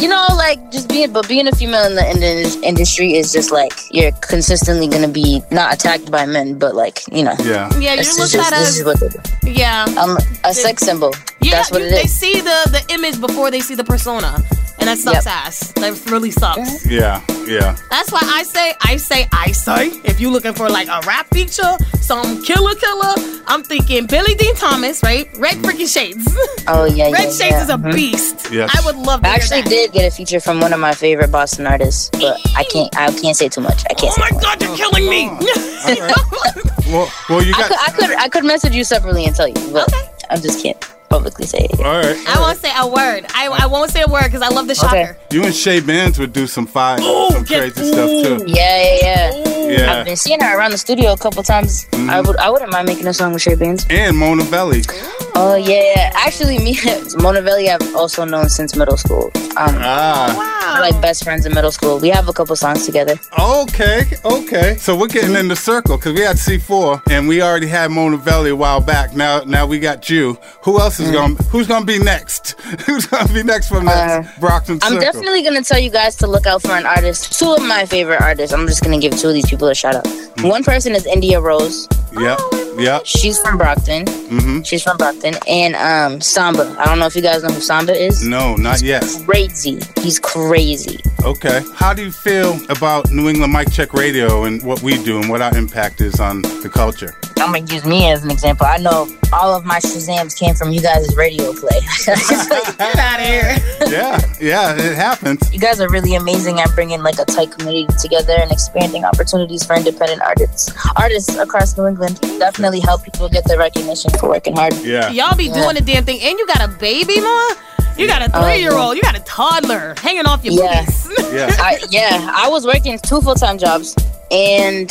you know, like just being, but being a female in the, in the industry is just like you're consistently gonna be not attacked by men, but like you know, Yeah. Yeah, you're looked just- at this as is what they do. yeah. I'm a sex symbol. Yeah, That's what you- it they see the the image before they see the persona, and that sucks Yep. ass. That really sucks. Yeah, yeah. That's why I say, I say, I say. If you're looking for like a rap feature, some killer killer, I'm thinking Billy Dean Thomas, right? Red freaking Shades. Oh yeah, Red yeah, Shades yeah. is a Mhm. beast. Yes. I would love to I hear actually that. did get a feature from one of my favorite Boston artists, but I can't. I can't say too much. I can't. Oh my god, you're killing me. Well, well, you I got. could, I could. I could message you separately and tell you, but I'm just can't publicly say it. All right. I won't say a word. I, I won't say a word because I love the shocker. You and Shay Bands would do some fire, Ooh, some get- crazy stuff too. Yeah, yeah, yeah. Yeah. I've been seeing her around the studio a couple times. I mm-hmm. would. I wouldn't mind making a song with Shay Bands. And Mona Belly. Oh yeah, yeah. Actually, me, Mona Belli, I've also known since middle school. Um, Ah. we're like best friends in middle school. We have a couple songs together. Okay, okay. So we're getting in the circle because we had C4 and we already had Monavelli a while back. Now, now we got you. Who else is going? to Who's going to be next? who's going to be next from this Brockton Uh, I'm Circle? definitely gonna tell you guys to look out for an artist. Two of my favorite artists. I'm just gonna give two of these people a shout out. One person is India Rose. Yep. Yep. She's from Brockton. Mm-hmm. She's from Brockton. And um, Samba. I don't know if you guys know who Samba is. No, not yet. Crazy. He's crazy. Okay. How do you feel about New England Mic Check Radio and what we do and what our impact is on the culture? I'm gonna use me as an example. I know all of my Shazams came from you guys' radio play. Get out of here. yeah, yeah, it happens. You guys are really amazing at bringing like a tight community together and expanding opportunities for independent artists. Artists across New England definitely help people get the recognition for working hard. Yeah. Y'all be doing the damn thing, and you got a baby, ma. You got a oh, three year old, You got a toddler hanging off your Yeah. booties. I, yeah, I was working two full time jobs and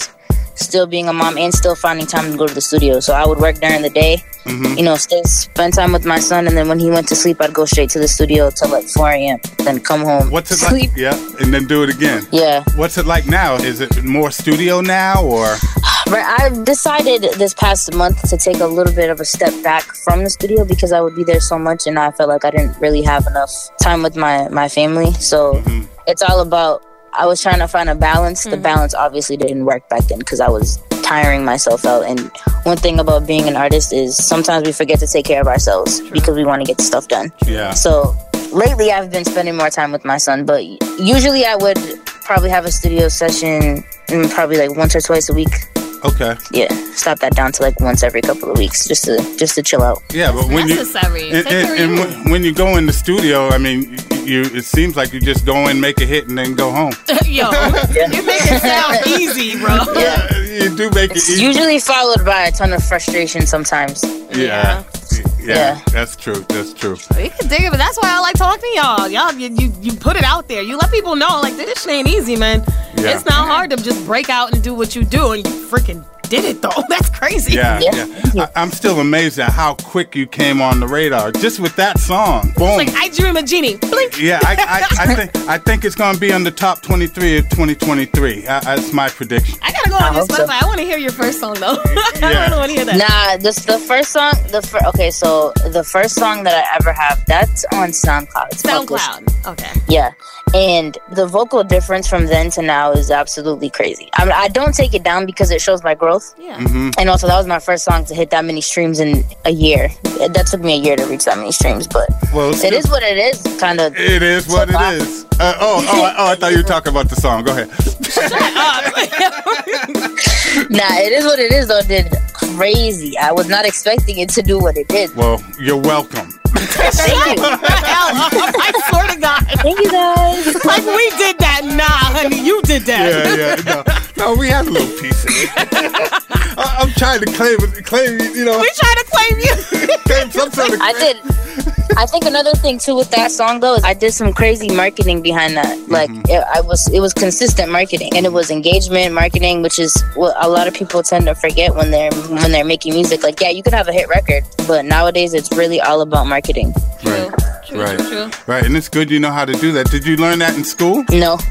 still being a mom and still finding time to go to the studio. So I would work during the day, Mm-hmm. you know, stay, spend time with my son, and then when he went to sleep, I'd go straight to the studio till like 4 a.m. Then come home. What's it sleep. like? Yeah, and then do it again. Yeah. What's it like now? Is it more studio now or? But I decided this past month to take a little bit of a step back from the studio because I would be there so much, and I felt like I didn't really have enough time with my my family. So it's all about. I was trying to find a balance. The balance obviously didn't work back then because I was tiring myself out. And one thing about being an artist is sometimes we forget to take care of ourselves because we want to get stuff done. Yeah. So lately, I've been spending more time with my son, but usually I would probably have a studio session mm, probably like once or twice a week. Okay. Yeah, stop that down to like once every couple of weeks, just to just to chill out. Yeah, but when you and, Take care of and, and when, when you go in the studio, I mean, you it seems like you just go in, make a hit, and then go home. Yo, you make it sound easy, bro. Yeah. you do make it It's easy. usually followed by a ton of frustration sometimes. Yeah. Yeah, Yeah. that's true. That's true. We can dig it, but that's why I like talking to y'all. Y'all, you, you, you put it out there. You let people know, like, this shit ain't easy, man. Yeah. It's not hard to just break out and do what you do, and you freaking did it, though. That's crazy. Yeah, yeah. I, I'm still amazed at how quick you came on the radar just with that song. Boom. Like, I dream a genie. Blink. yeah, I, I, I think I think it's gonna be on the top 23 of 2023. Uh, that's my prediction. I gotta go on I your hope so. Spotify. I want to hear your first song, though. I Yeah. really want to hear that. Nah, this the first song. The fir- okay, so the first song that I ever have that's on SoundCloud. It's called Wish- SoundCloud. Okay. Yeah, and the vocal difference from then to now is absolutely crazy. I mean, I don't take it down because it shows my growth. Yeah. Mm-hmm. And also, that was my first song to hit that many streams in a year. That took me a year to reach that many streams, but Well, it is what it is. Kind of. It is what it is. Uh, oh, oh, I- oh! I thought you were talking about the song. Go ahead. Nah, it is what it is. Though, it did crazy. I was not expecting it to do what it did. Well, you're welcome. Shut the hell up. I swear to God. Thank you guys. Like, we did that. Nah, honey, you did that. Yeah, yeah. No, no we had a little piece of it. I, I'm trying to claim it, claim you know, We trying to claim you. claim some sort of. I did. I think another thing too with that song though is I did some crazy marketing behind that. Mm-hmm. Like it, I was, it was consistent marketing and it was engagement marketing, which is what a lot of people tend to forget when they're when they're making music. Like yeah, you could have a hit record, but nowadays it's really all about marketing. Right. Right. Right. And it's good you know how to do that. Did you learn that in school? No.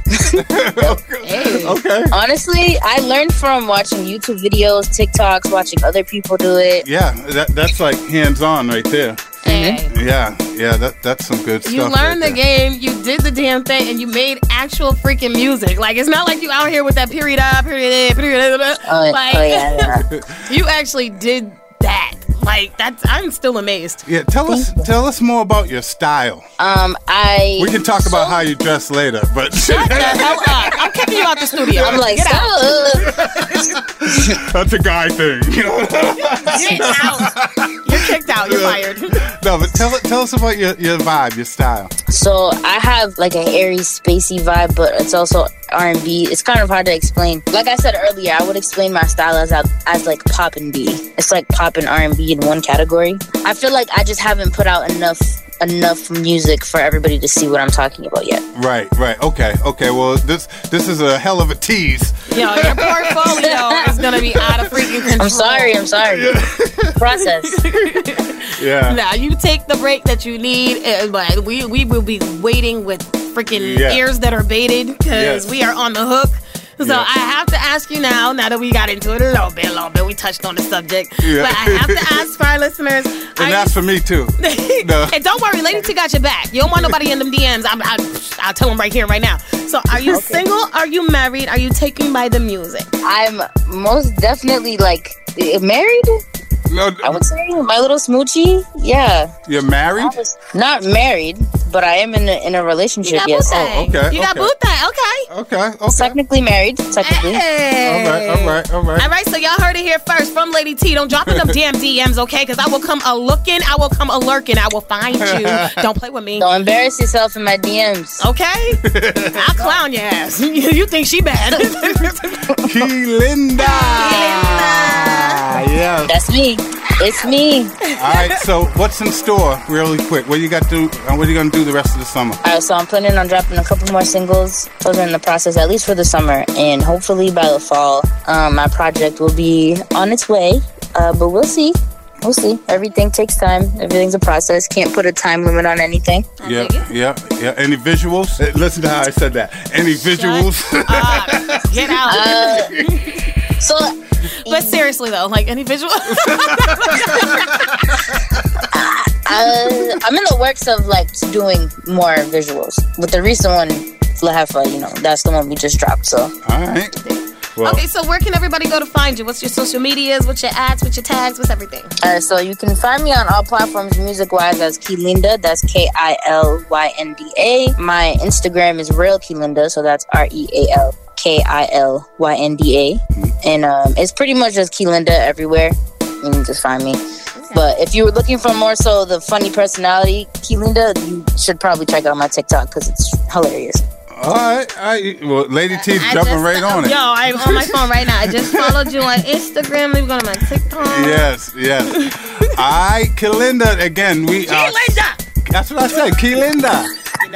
Okay. Honestly, I learned from watching YouTube videos, TikToks, watching other people do it. Yeah, that that's like hands on right there. Mm-hmm. Hey. Yeah, yeah, that that's some good stuff. You learned right the game, you did the damn thing, and you made actual freaking music. Like it's not like you out here with that period up, period A, period A, Oh, like oh, yeah, yeah. you actually did that. Like that's I'm still amazed. Yeah, tell us tell us more about your style. Um, I. We can talk about how you dress later, but Shut the hell up. I'm kicking you out the studio. I'm like, Get out. That's a guy thing. You know? Get out. You're kicked out. You're fired. no, but tell tell us about your, your vibe, your style. So I have like an airy, spacey vibe, but it's also R and B. It's kind of hard to explain. Like I said earlier, I would explain my style as as like pop and B. It's like pop and R and B in one category. I feel like I just haven't put out enough enough music for everybody to see what I'm talking about yet. Right, right. Okay, okay. Well, this this is a hell of a tease. Yo, your portfolio is gonna be out of freaking control. I'm sorry. I'm sorry. Process. Yeah. Now you take the break that you need, uh, but we we will be waiting with freaking Yeah. ears that are baited because Yes. we are on the hook. So Yeah. I have to ask you now. Now that we got into it a little bit, a little bit, we touched on the subject. Yeah. But I have to ask for our listeners. And that's for me too. No. and don't worry, Lady T got your back. You don't want nobody in them DMs. I'm, I, I'll tell them right here, right now. So, are you single? Are you married? Are you taken by the music? I'm most definitely like eh, married. No, I would say my little smoochie. Yeah, You're married? not married, but I am in a, in a relationship. got yes. Oh, okay, You got okay. booty. Okay. Okay. Okay. Technically married. Technically. Hey. All right. All right. All right. All right, so y'all heard it here first from Lady T. Don't drop in them damn DMs, okay? Because I will come a looking, I will come a lurking, I will find you. Don't play with me. Don't embarrass yourself in my DMs. Okay? I'll clown your ass. you think she bad? Kilynda. Yeah. That's me. It's me. All right. So what's in store, really quick? What you got to do? And what are you gonna do the rest of the summer? All right, so I'm planning on dropping a couple more singles. Those are in the process, at least for the summer, and hopefully by the fall, um, my project will be on its way. Uh, but we'll see. We'll see. Everything takes time. Everything's a process. Can't put a time limit on anything. Yeah. Yeah. Yeah. Any visuals? Eh, Listen to how I said that. Any visuals? Get out. Uh, so, but seriously though, like any visual? uh, I'm in the works of like doing more visuals. With the recent one, La Jefa, you know, that's the one we just dropped. So, All right. Well, okay, so where can everybody go to find you? What's your social medias? What's your ads? What's your tags? What's everything? Uh, so you can find me on all platforms music wise as Kilynda. That's K I L Y N D A. My Instagram is real Kilynda, so that's R E A L K I L Y N D A. And um, it's pretty much just Kilynda everywhere. You can just find me. But if you were looking for more so the funny personality, Kilynda, you should probably check out my TikTok because it's hilarious. all right. All right. Well, Lady T's jumping just- right on it. Yo, I'm on my phone right now. I just followed you on Instagram. Let me go to my TikTok. Yes, yes. All right, Kilynda, again, we are. Kilynda! That's what I said, Kilynda.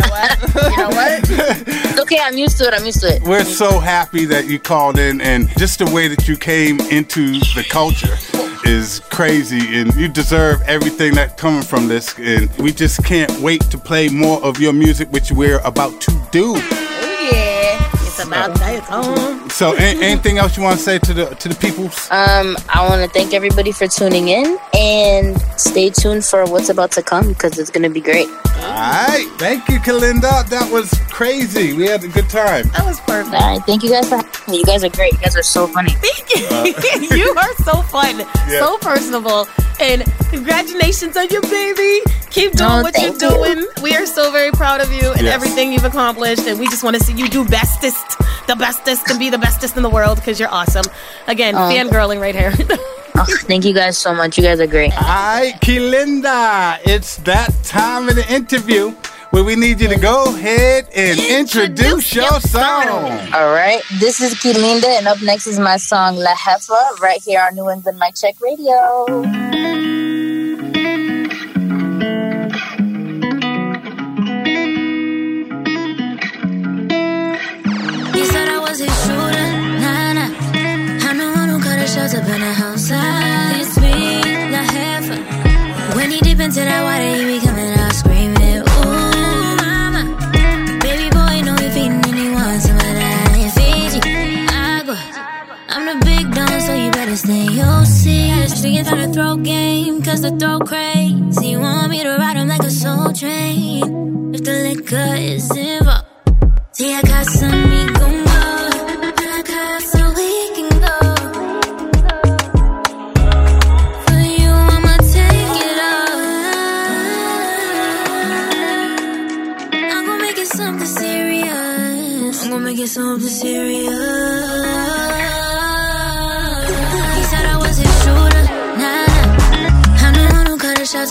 You know what? You know what? It's okay, I'm used to it. I'm used to it. We're so happy that you called in, and just the way that you came into the culture is crazy, and you deserve everything that coming from this. And we just can't wait to play more of your music, which we're about to do. Oh yeah, it's about that time. So, a- anything else you want to say to the to the peoples? Um, I want to thank everybody for tuning in and stay tuned for what's about to come because it's going to be great. All right, thank you, Kilynda. That was crazy. We had a good time. That was perfect. All right, thank you guys for having me. You guys are great. You guys are so funny. Thank you You are so fun, Yeah. so personable, and congratulations on your baby. Keep doing Oh, what you're thank you. doing. We are so very proud of you and Yes. everything you've accomplished, and we just want to see you do bestest, the bestest, and be the bestest in the world because you're awesome. Again, Oh. fangirling right here. Oh, thank you guys so much. You guys are great. All right, Kilynda, it's that time of the interview where we need you to go ahead and introduce, your song. All right, this is Kilynda, and up next is my song La Jefa right here on New England Mic Check Radio. In the house. It's me, La Jefa. When he deep into that water, he be coming out screaming, Ooh, mama. Baby boy, know he feeding wants some of that Fiji, agua. I'm the big dog, so you better stay your seat. Sticking to the throat game, cause the throat crazy. You want me to ride him like a soul train. If the liquor is involved. See, I got some we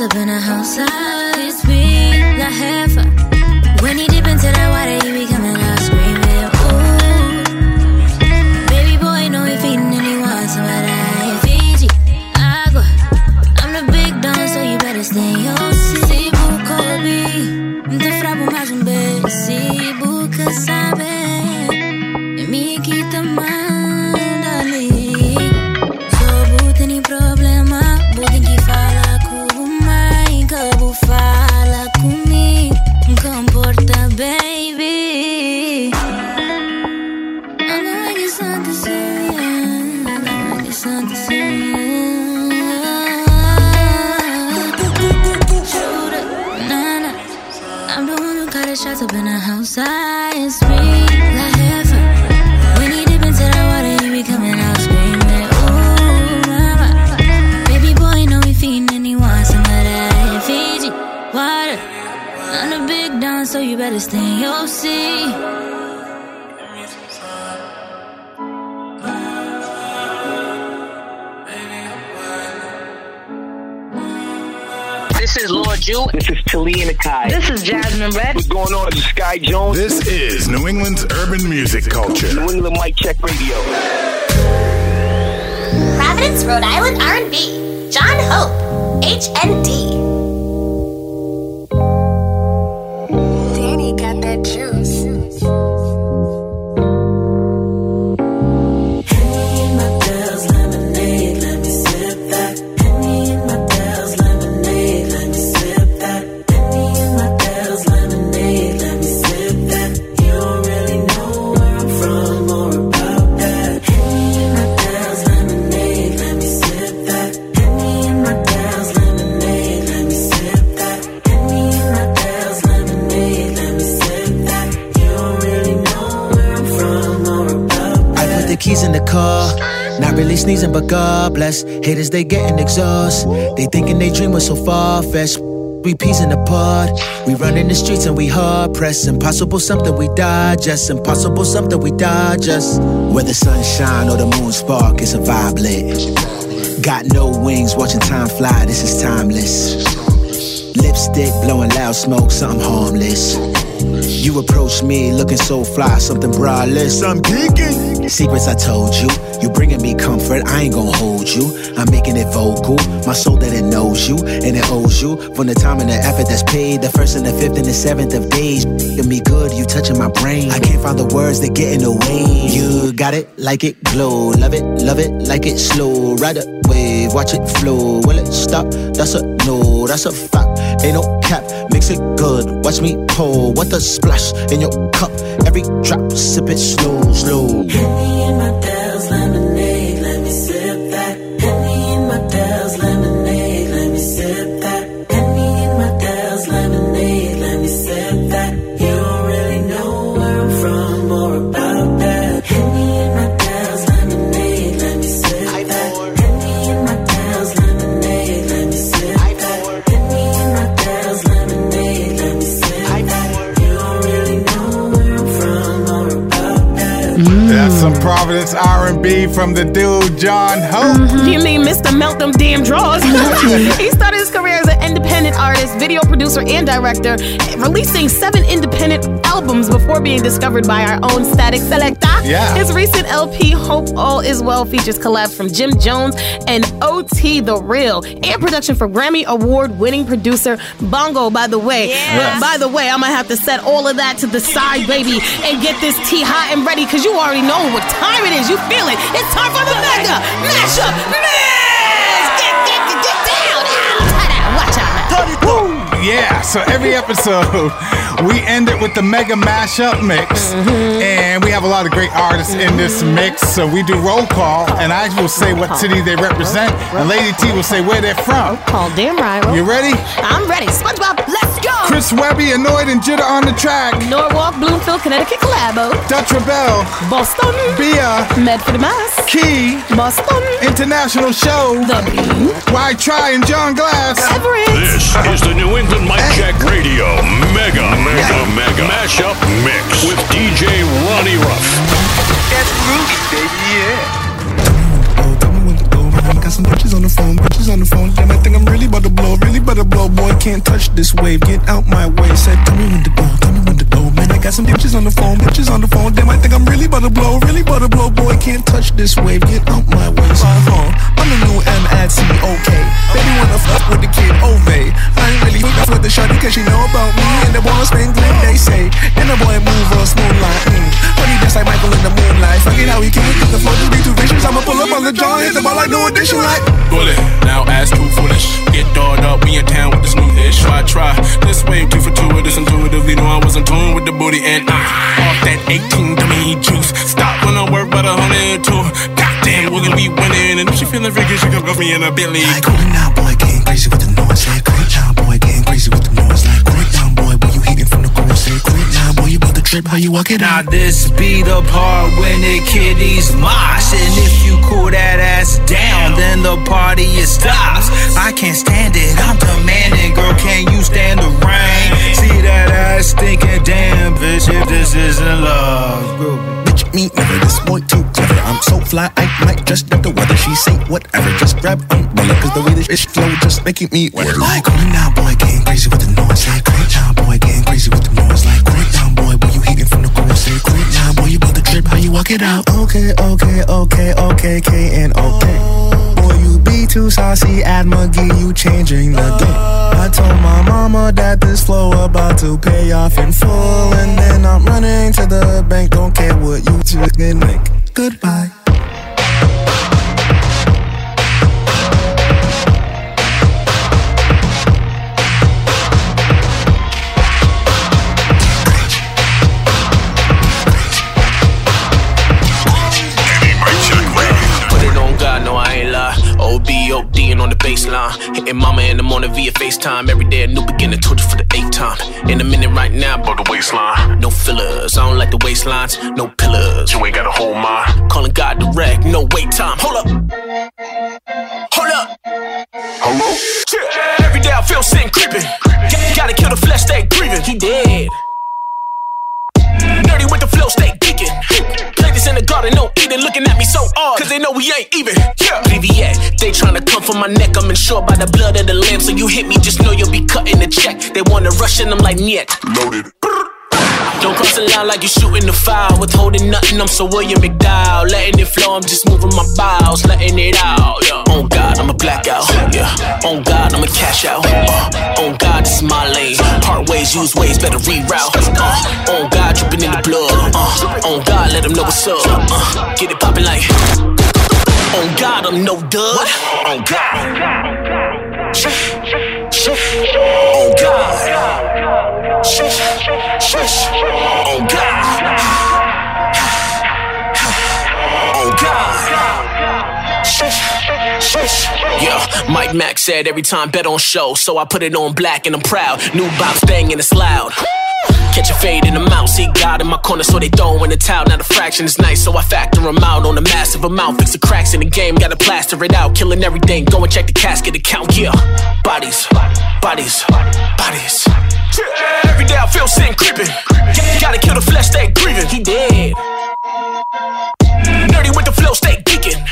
up in a house. Ah, This is Lord Jew. This is Talia Nakai. This is Jasmine Red. What's going on? This is Sky Jones. This is New England's urban music culture. New England Mic Check Radio. Providence, Rhode Island R&B. Jon Hope, HND. But God bless. Haters, they getting exhaust. They thinking they dream was so far fetched. We peas in. We run in the streets and we hard press. Impossible something we digest. Impossible something we digest. Whether sunshine or the moon spark, it's a vibe lit. Got no wings, watching time fly. This is timeless. Lipstick blowing loud smoke, something harmless. You approach me looking so fly, something braless. I'm geeking. Secrets I told you. You bringing me comfort, I ain't gonna hold you. I'm making it vocal. My soul that it knows you and it owes you. From the time and the effort that's paid, the first and the fifth and the seventh of days. Give me good, you touching my brain. I can't find the words that get in the way. You got it, like it, glow. Love it, love it, like it, slow. Ride a wave, watch it flow. Will it stop? That's a no, that's a fact. Ain't no cap, mix it good. Watch me pour. What the splash in your cup? Every drop, sip it slow, slow. lemonade, That's some Providence R&B from the dude Jon Hope. Mm-hmm. You mean Mr. Melt them damn draws? he started his career as an independent artist, video producer, and director, releasing seven independent albums before being discovered by our own Static Selecta. Yeah. His recent LP, Hope All Is Well, features collabs from Jim Jones and OT The Real, and production for Grammy Award winning producer Bongo, by the way. But uh, by the way, I'm gonna have to set all of that to the side, baby, and get this tea hot and ready, because you already know what time it is. You feel it. It's time for the mega mashup mix! Get, get, get, get down! Watch out now. Yeah, so every episode we end it with the mega mashup mix, mm-hmm. and we have a lot of great artists in this mm-hmm. mix. So we do roll call, and I will say what city they represent, and Lady T will say where they're from. Call damn right. You ready? I'm ready. SpongeBob, let's go! Chris Webby, Anoyd, and Jitta on the track. Norwalk, Bloomfield, Connecticut, Collabo. Dutch ReBelle, Boston, Bia, Medford, Mass. Key, Boston, International Show, The Bean, WhyTri, and Jon Glass. Everett. This is the New England Mic Check Radio Mega Mega Mega Mashup Mix with DJ Ronnie Ruff. That's groovy, baby. Yeah. Oh, got some bitches on the phone, bitches on the phone. Damn, I think I'm really about to blow, really about to blow. Boy, can't touch this wave. Get out my way. Said, tell me when to go, tell me when to go. Man, Got some bitches on the phone, bitches on the phone. Damn, I think I'm really about to blow, really about to blow. Boy, can't touch this wave. Get out my way. So I'm. I'm the new M okay. Baby wanna fuck with the kid Ove. I ain't really up with the shorty cause she know about me. And the wanna spin clean, they say. And the boy move real smooth like. But he just like Michael in the moonlight. Fuck it how he can get the flow just be too vicious. I'ma pull up on the jaw, hit the ball like no addition like. Bullet, now ass too foolish. Get dogged up, we in town with this new. Try, try. This wave two for two of this intuitively. Know I was in tune with the booty and ah, off that 18 to me juice. Stop when I work by the hundred two. Goddamn, we're gonna be winning. And if she feeling freaky, she can go me in a Bentley. Like, cool now, boy, getting crazy with the noise. Like, great now, boy, getting crazy with the noise. Like, great now, boy, boy, you heating from the core. Say, great now, boy, you about to trip. How you walk it Now out? this be the part when the kiddies mosh And if you cool that ass down, then the party it stops I can't stand it, I'm demanding Girl, can you stand the rain? See that ass ass thinking, damn, bitch, if this isn't love. Bitch, me never, this boy too clever. I'm so fly, I might just get the weather. She say whatever, just grab umbrella, cause the way this shit flow just making me wetter. Like, going now, boy, getting crazy with the noise. Like, right now, boy, getting crazy with the noise. Like, right now, boy, boy, you heating from the corner? Say, right now, boy, you about the trip, how you walk it out? Okay, okay, okay, okay, K and okay. Oh. Boy, you be too saucy at McGee, you changing the game. I told my mama that this flow about to pay off in full. And then I'm running to the bank, don't care what you and make. Goodbye. On the baseline. Hitting mama in the morning via FaceTime. Every day a new beginning, told you for the eighth time. In a minute right now, above the waistline. No fillers, I don't like the waistlines. No pillars, you ain't got a whole mind. Calling God direct, no wait time. Hold up. Hold up. Hello? Yeah. Every day I feel sin creeping. Gotta kill the flesh, stay grieving. He dead. Nerdy with the flow, stay geeking. Play this in the garden, no eating. Looking at me so odd, cause they know we ain't even. Yeah. BVA, they tryna come for my neck. I'm insured by the blood of the lamb. So you hit me, just know you'll be cutting the check. They wanna rush in, I'm like, niet. Loaded. Don't cross the line like you shooting the foul. Withholding nothing, I'm so William McDowell. Letting it flow, I'm just moving my bowels, letting it out. Yeah. On God, I'm a blackout. Yeah. On God, I'm a cash out. Uh, on God, this is my lane. Part ways, use ways, better reroute. Uh, on God, dripping in the blood. Uh, on God, let them know what's up. Uh, get it poppin' like. On God, I'm no dud. On God. On God. Shush, on oh, God. On God. Shush. Yeah, Mike Mack said every time bet on show, so I put it on black and I'm proud. New box bang and it's loud. Catch a fade in the mouth, see God in my corner, so they throw in the towel. Now the fraction is nice, so I factor them out on a massive amount. Fix the cracks in the game, gotta plaster it out, killing everything. Go and check the casket account, yeah. Bodies, bodies, bodies. Every day I feel sin creeping. Gotta kill the flesh, stay grieving. He dead. Nerdy with the flow, stay geeking.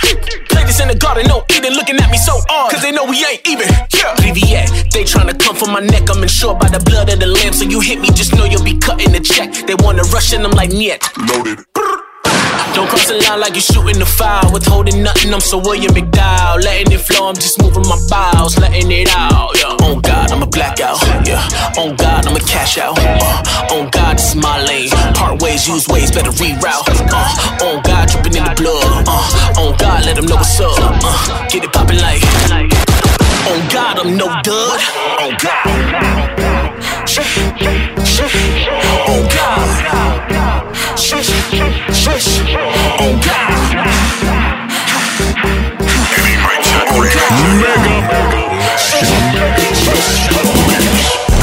Play this in the garden, no eating. Looking at me so odd, cause they know we ain't even. Yeah. BVA, they tryna come for my neck. I'm insured by the blood of the lamb. So you hit me, just know you'll be cutting the check. They wanna rush in, I'm like, niet. Loaded. Don't cross the line like you shooting the foul. Withholding nothing, I'm so William McDowell. Letting it flow, I'm just moving my bowels, letting it out. Yeah. On God, I'm a blackout. Yeah. On God, I'm a cash out. Uh, on God, this is my lane. Part ways, use ways, better reroute. Uh, on God, dripping in the blood. Uh, on God, let them know what's up. Uh, get it poppin' like. On God, I'm no dud. On God. God.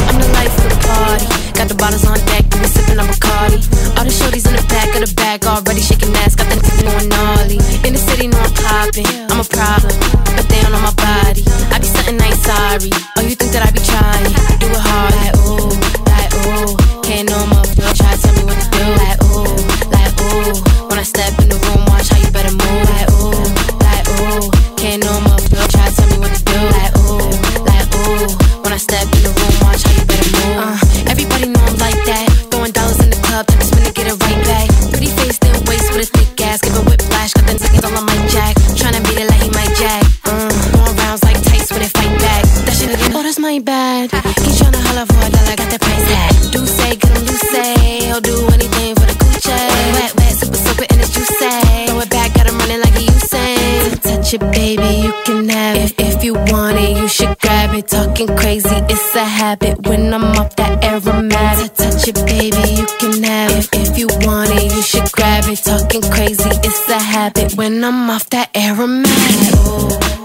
I'm the life of the party. Got the bottles on deck, we sipping on Bacardi. All the shorties in the back of the bag already shaking ass. Got the going gnarly. In the city, know I'm popping. I'm a problem, but they my body. I be something I ain't sorry. Oh, you think that I be trying? Do it hard, bad. He tryna holler for a dollar, got the price tag. Do say, get him loose, say. He'll do anything for the coochie. Wet, wet, super, super, and it's juicy. Throw it back, got him running like he Usain. Touch it, baby, you can have it. If, if you want it, you should grab it. Talking crazy, it's a habit. When I'm off that aromatic, touch it, baby, you can have it. If, if you want it, you should grab it. Talking crazy, it's a habit. When I'm off that aromatic, ooh,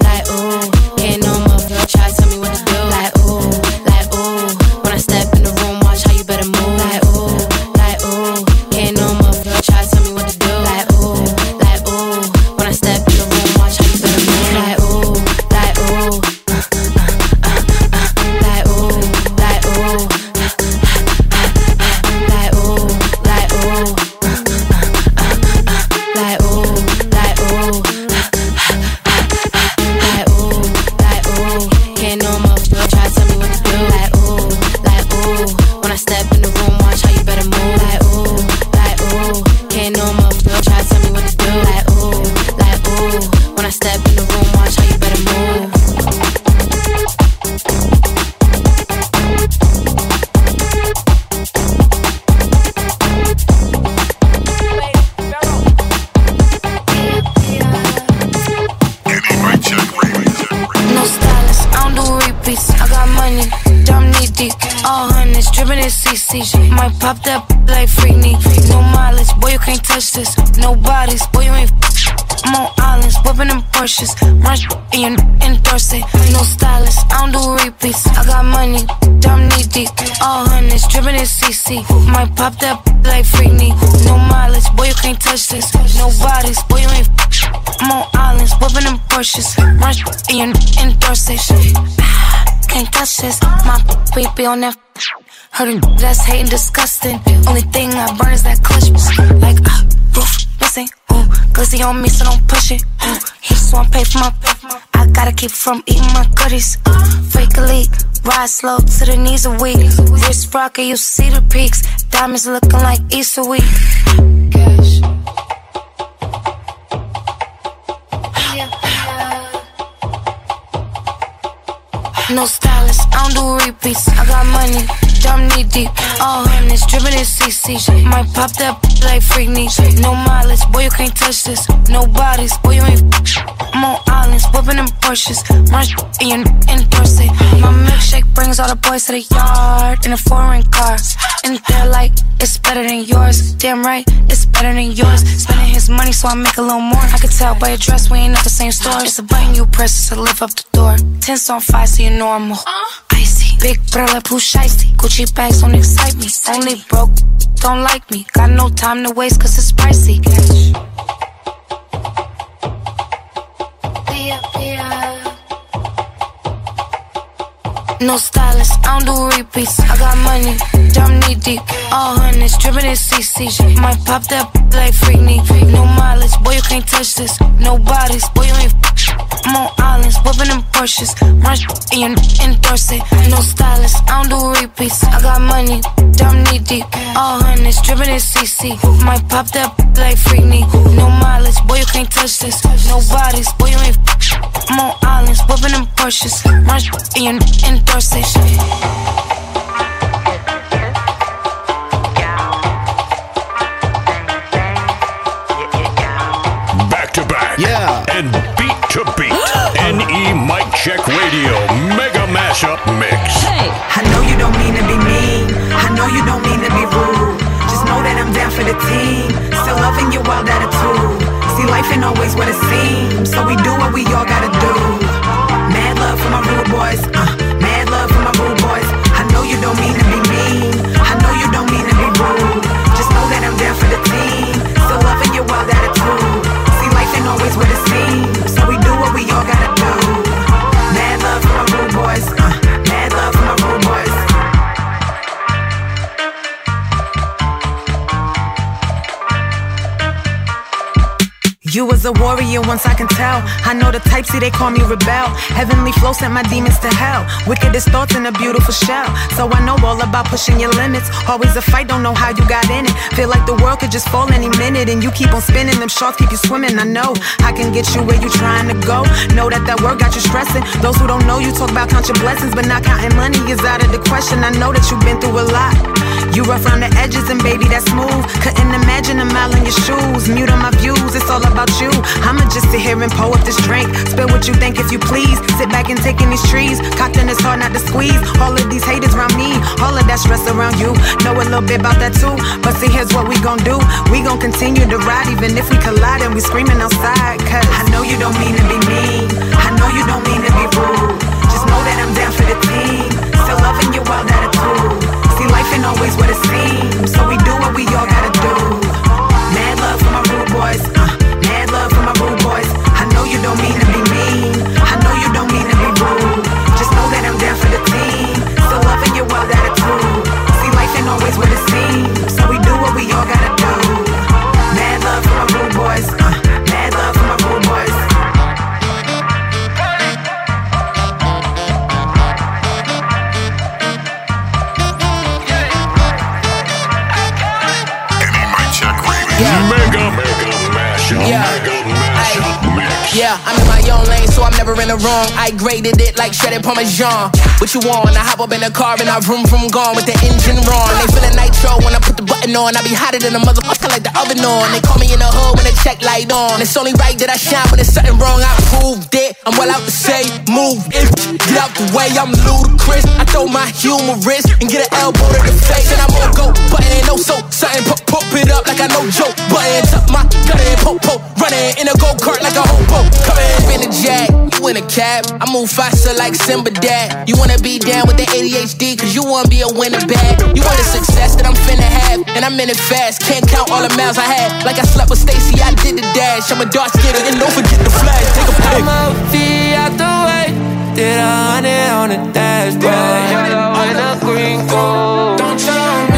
pop that like Freakney. No mileage, boy, you can't touch this. No bodies, boy, you ain't. I'm on islands, whipping them Porsches. Run and you endorse it. Can't touch this. My baby on that. Him that's hating disgusting. Only thing I burn is that clutch. Like, uh, roof missing. Ooh, glizzy on me, so don't push it. Ooh, just wanna pay for my. Gotta keep from eating my goodies. Fake leak. Ride slow to the knees are weak. Wrist rocker, you see the peaks. Diamonds looking like Easter week. Cash. No stylist, I don't do repeats. I got money, dumb knee deep. All hundreds, dripping in CC. Might pop that like Freakney. No mileage, boy, you can't touch this. No bodies, boy, you ain't. I'm on islands, whipping them Porsches. Run and you endorse it. My milkshake brings all the boys to the yard in a foreign car. And they're like, it's better than yours. Damn right, it's better than yours. Spending his money so I make a little more. I could tell by your dress, we ain't at the same store. It's a button you press to lift up the door. Tense on fire, so you know I'm more uh-huh. icy. Big brother, push icy. Gucci bags don't excite me. Only broke, don't like me. Got no time to waste, cause it's pricey. No stylist, I don't do repeats. I got money, dumb knee deep. All hundreds, dripping in CC. Might pop that like Freakney. No mileage, boy, you can't touch this. No bodies, boy, you ain't. I'm on islands, whipping them Porsches. Run and you endorse it. No stylist, I don't do repeats. I got money, dumb knee deep. All hundreds, dripping in CC. Might pop that like Freakney. No mileage, boy, you can't touch this. No bodies, boy, you ain't. I'm on islands, whipping them Porsches. Run and you endorse it. Back to back. Yeah. And beat to beat. NE Mic Check Radio Mega Mashup Mix. I know you don't mean to be mean. I know you don't mean to be rude. Just know that I'm down for the team. Still loving your wild attitude. See, life ain't always what it seems. So we do what we all gotta do. Mad love for my rude boys. Uh, mad love for my rude boys. I know you don't mean to be mean. I know you don't mean to be rude. Just know that I'm down for the team. Still loving your wild attitude. See, life ain't always what it seems. So we do what we all gotta do. Mad love for my rude boys. Uh, You was a warrior once I can tell. I know the type, see they call me rebel. Heavenly flow sent my demons to hell. Wickedest thoughts in a beautiful shell. So I know all about pushing your limits. Always a fight, don't know how you got in it. Feel like the world could just fall any minute. And you keep on spinning, them sharks keep you swimming. I know I can get you where you trying to go. Know that that work got you stressing. Those who don't know you talk about count your blessings, but not counting money is out of the question. I know that you've been through a lot. You rough around the edges and baby that's smooth. Couldn't imagine a mile in your shoes. Mute on my views, it's all about you. I'ma just sit here and pour up this drink. Spill what you think if you please. Sit back and take in these trees. Cocked in it's hard not to squeeze. All of these haters around me, all of that stress around you. Know a little bit about that too. But see, here's what we gon' do. We gon' continue to ride even if we collide and we screaming outside. Cause I know you don't mean to be mean. I know you don't mean to be rude. Just know that I'm down for the team. Still loving your wild attitude. See, life ain't always what it seems. So we do what we all gotta do. Mad love for my rude boys. Uh, Yeah. I'm own lane, so I'm never in the wrong. I graded it like shredded Parmesan. What you want? I hop up in the car and I vroom vroom gone with the engine wrong. They feeling nitro when I put the button on. I be hotter than a motherfucker like the oven on. They call me in the hood when the check light on. It's only right that I shine when there's something wrong. I proved it. I'm well out to say, move it. Get out the way, I'm ludicrous. I throw my humorous and get an elbow to the face. And I'm on go, but it ain't no so. Something pop, pop it up like I know Joe. Buttons up my gun and poke, poke. Running in a go kart like a hobo. Coming in a jag, you in a cab. I move faster like Simba Dad. You wanna be down with the ADHD, cause you wanna be a winner bag. You want the success that I'm finna have, and I'm in it fast. Can't count all the miles I had. Like I slept with Stacy, I did the dash. I'm a dark skater, and don't forget the flash. Take a pic. I'ma be out the way. Did a hundred on the dashboard. Yeah, in a green gold. Don't tell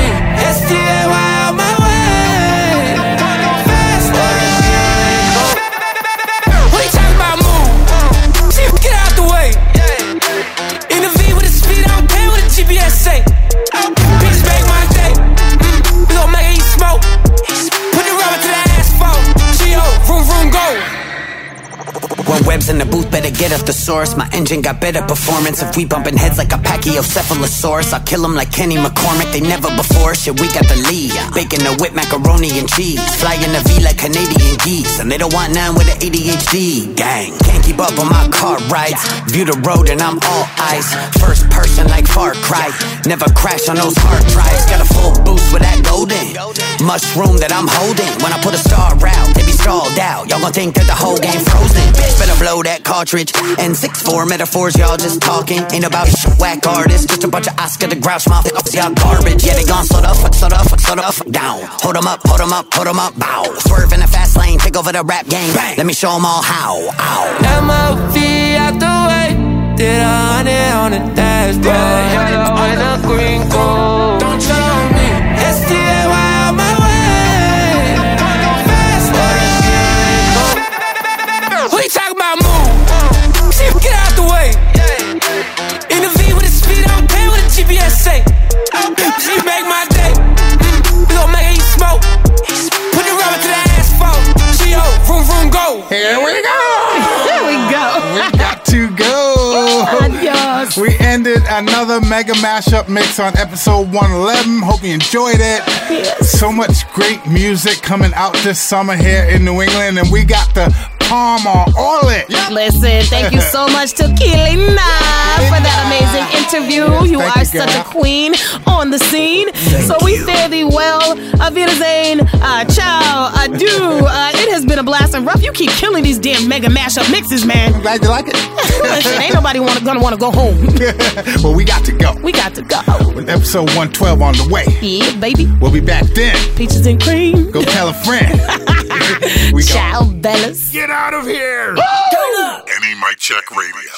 up the source. My engine got better performance. If we bumping heads like a pachycephalosaurus, I'll kill 'em like Kenny McCormick. They never before. Shit, we got the lead. Bacon the whip, macaroni and cheese. Flying the V like Canadian geese. And they don't want none with the ADHD. Gang, can't keep up on my car rides. View the road and I'm all eyes. First person like Far Cry. Never crash on those hard drives. Got a full boost with that golden mushroom that I'm holding. When I put a star out, they be stalled out. Y'all gon' think that the whole game frozen. Bitch, better blow that cartridge. And six four metaphors, y'all just talking. Ain't about shit, whack artists. Just a bunch of Oscar the Grouch mouth. Y'all garbage. Yeah, they gon' slow the fuck, slow the fuck, slow the fuck down. Hold 'em up, hold 'em up, hold 'em up. Bow. Swerve in the fast lane, take over the rap game. Bang. Let me show 'em all how. Ow. MLV out the way. Did a hundred on the dashboard. Yeah, in a green gold. Don't tell Here we go. Another mega mashup mix on episode 111. Hope you enjoyed it. So much great music coming out this summer here in New England, and we got the palm on all it. Listen, thank you so much to Kilynda for that amazing interview. You are you, such a queen on the scene. so we fare thee well. Avidazain, uh, ciao, adieu. Uh, it has been a blast and rough. You keep killing these damn mega mashup mixes, man. I'm glad you like it. Listen, ain't nobody wanna, gonna want to go home. well, we got to go. We got to go. With episode 112 on the way. Yeah, baby. We'll be back then. Peaches and cream. Go tell a friend. we go. Ciao, Bellas. Get out of here! NE Mic Check Radio.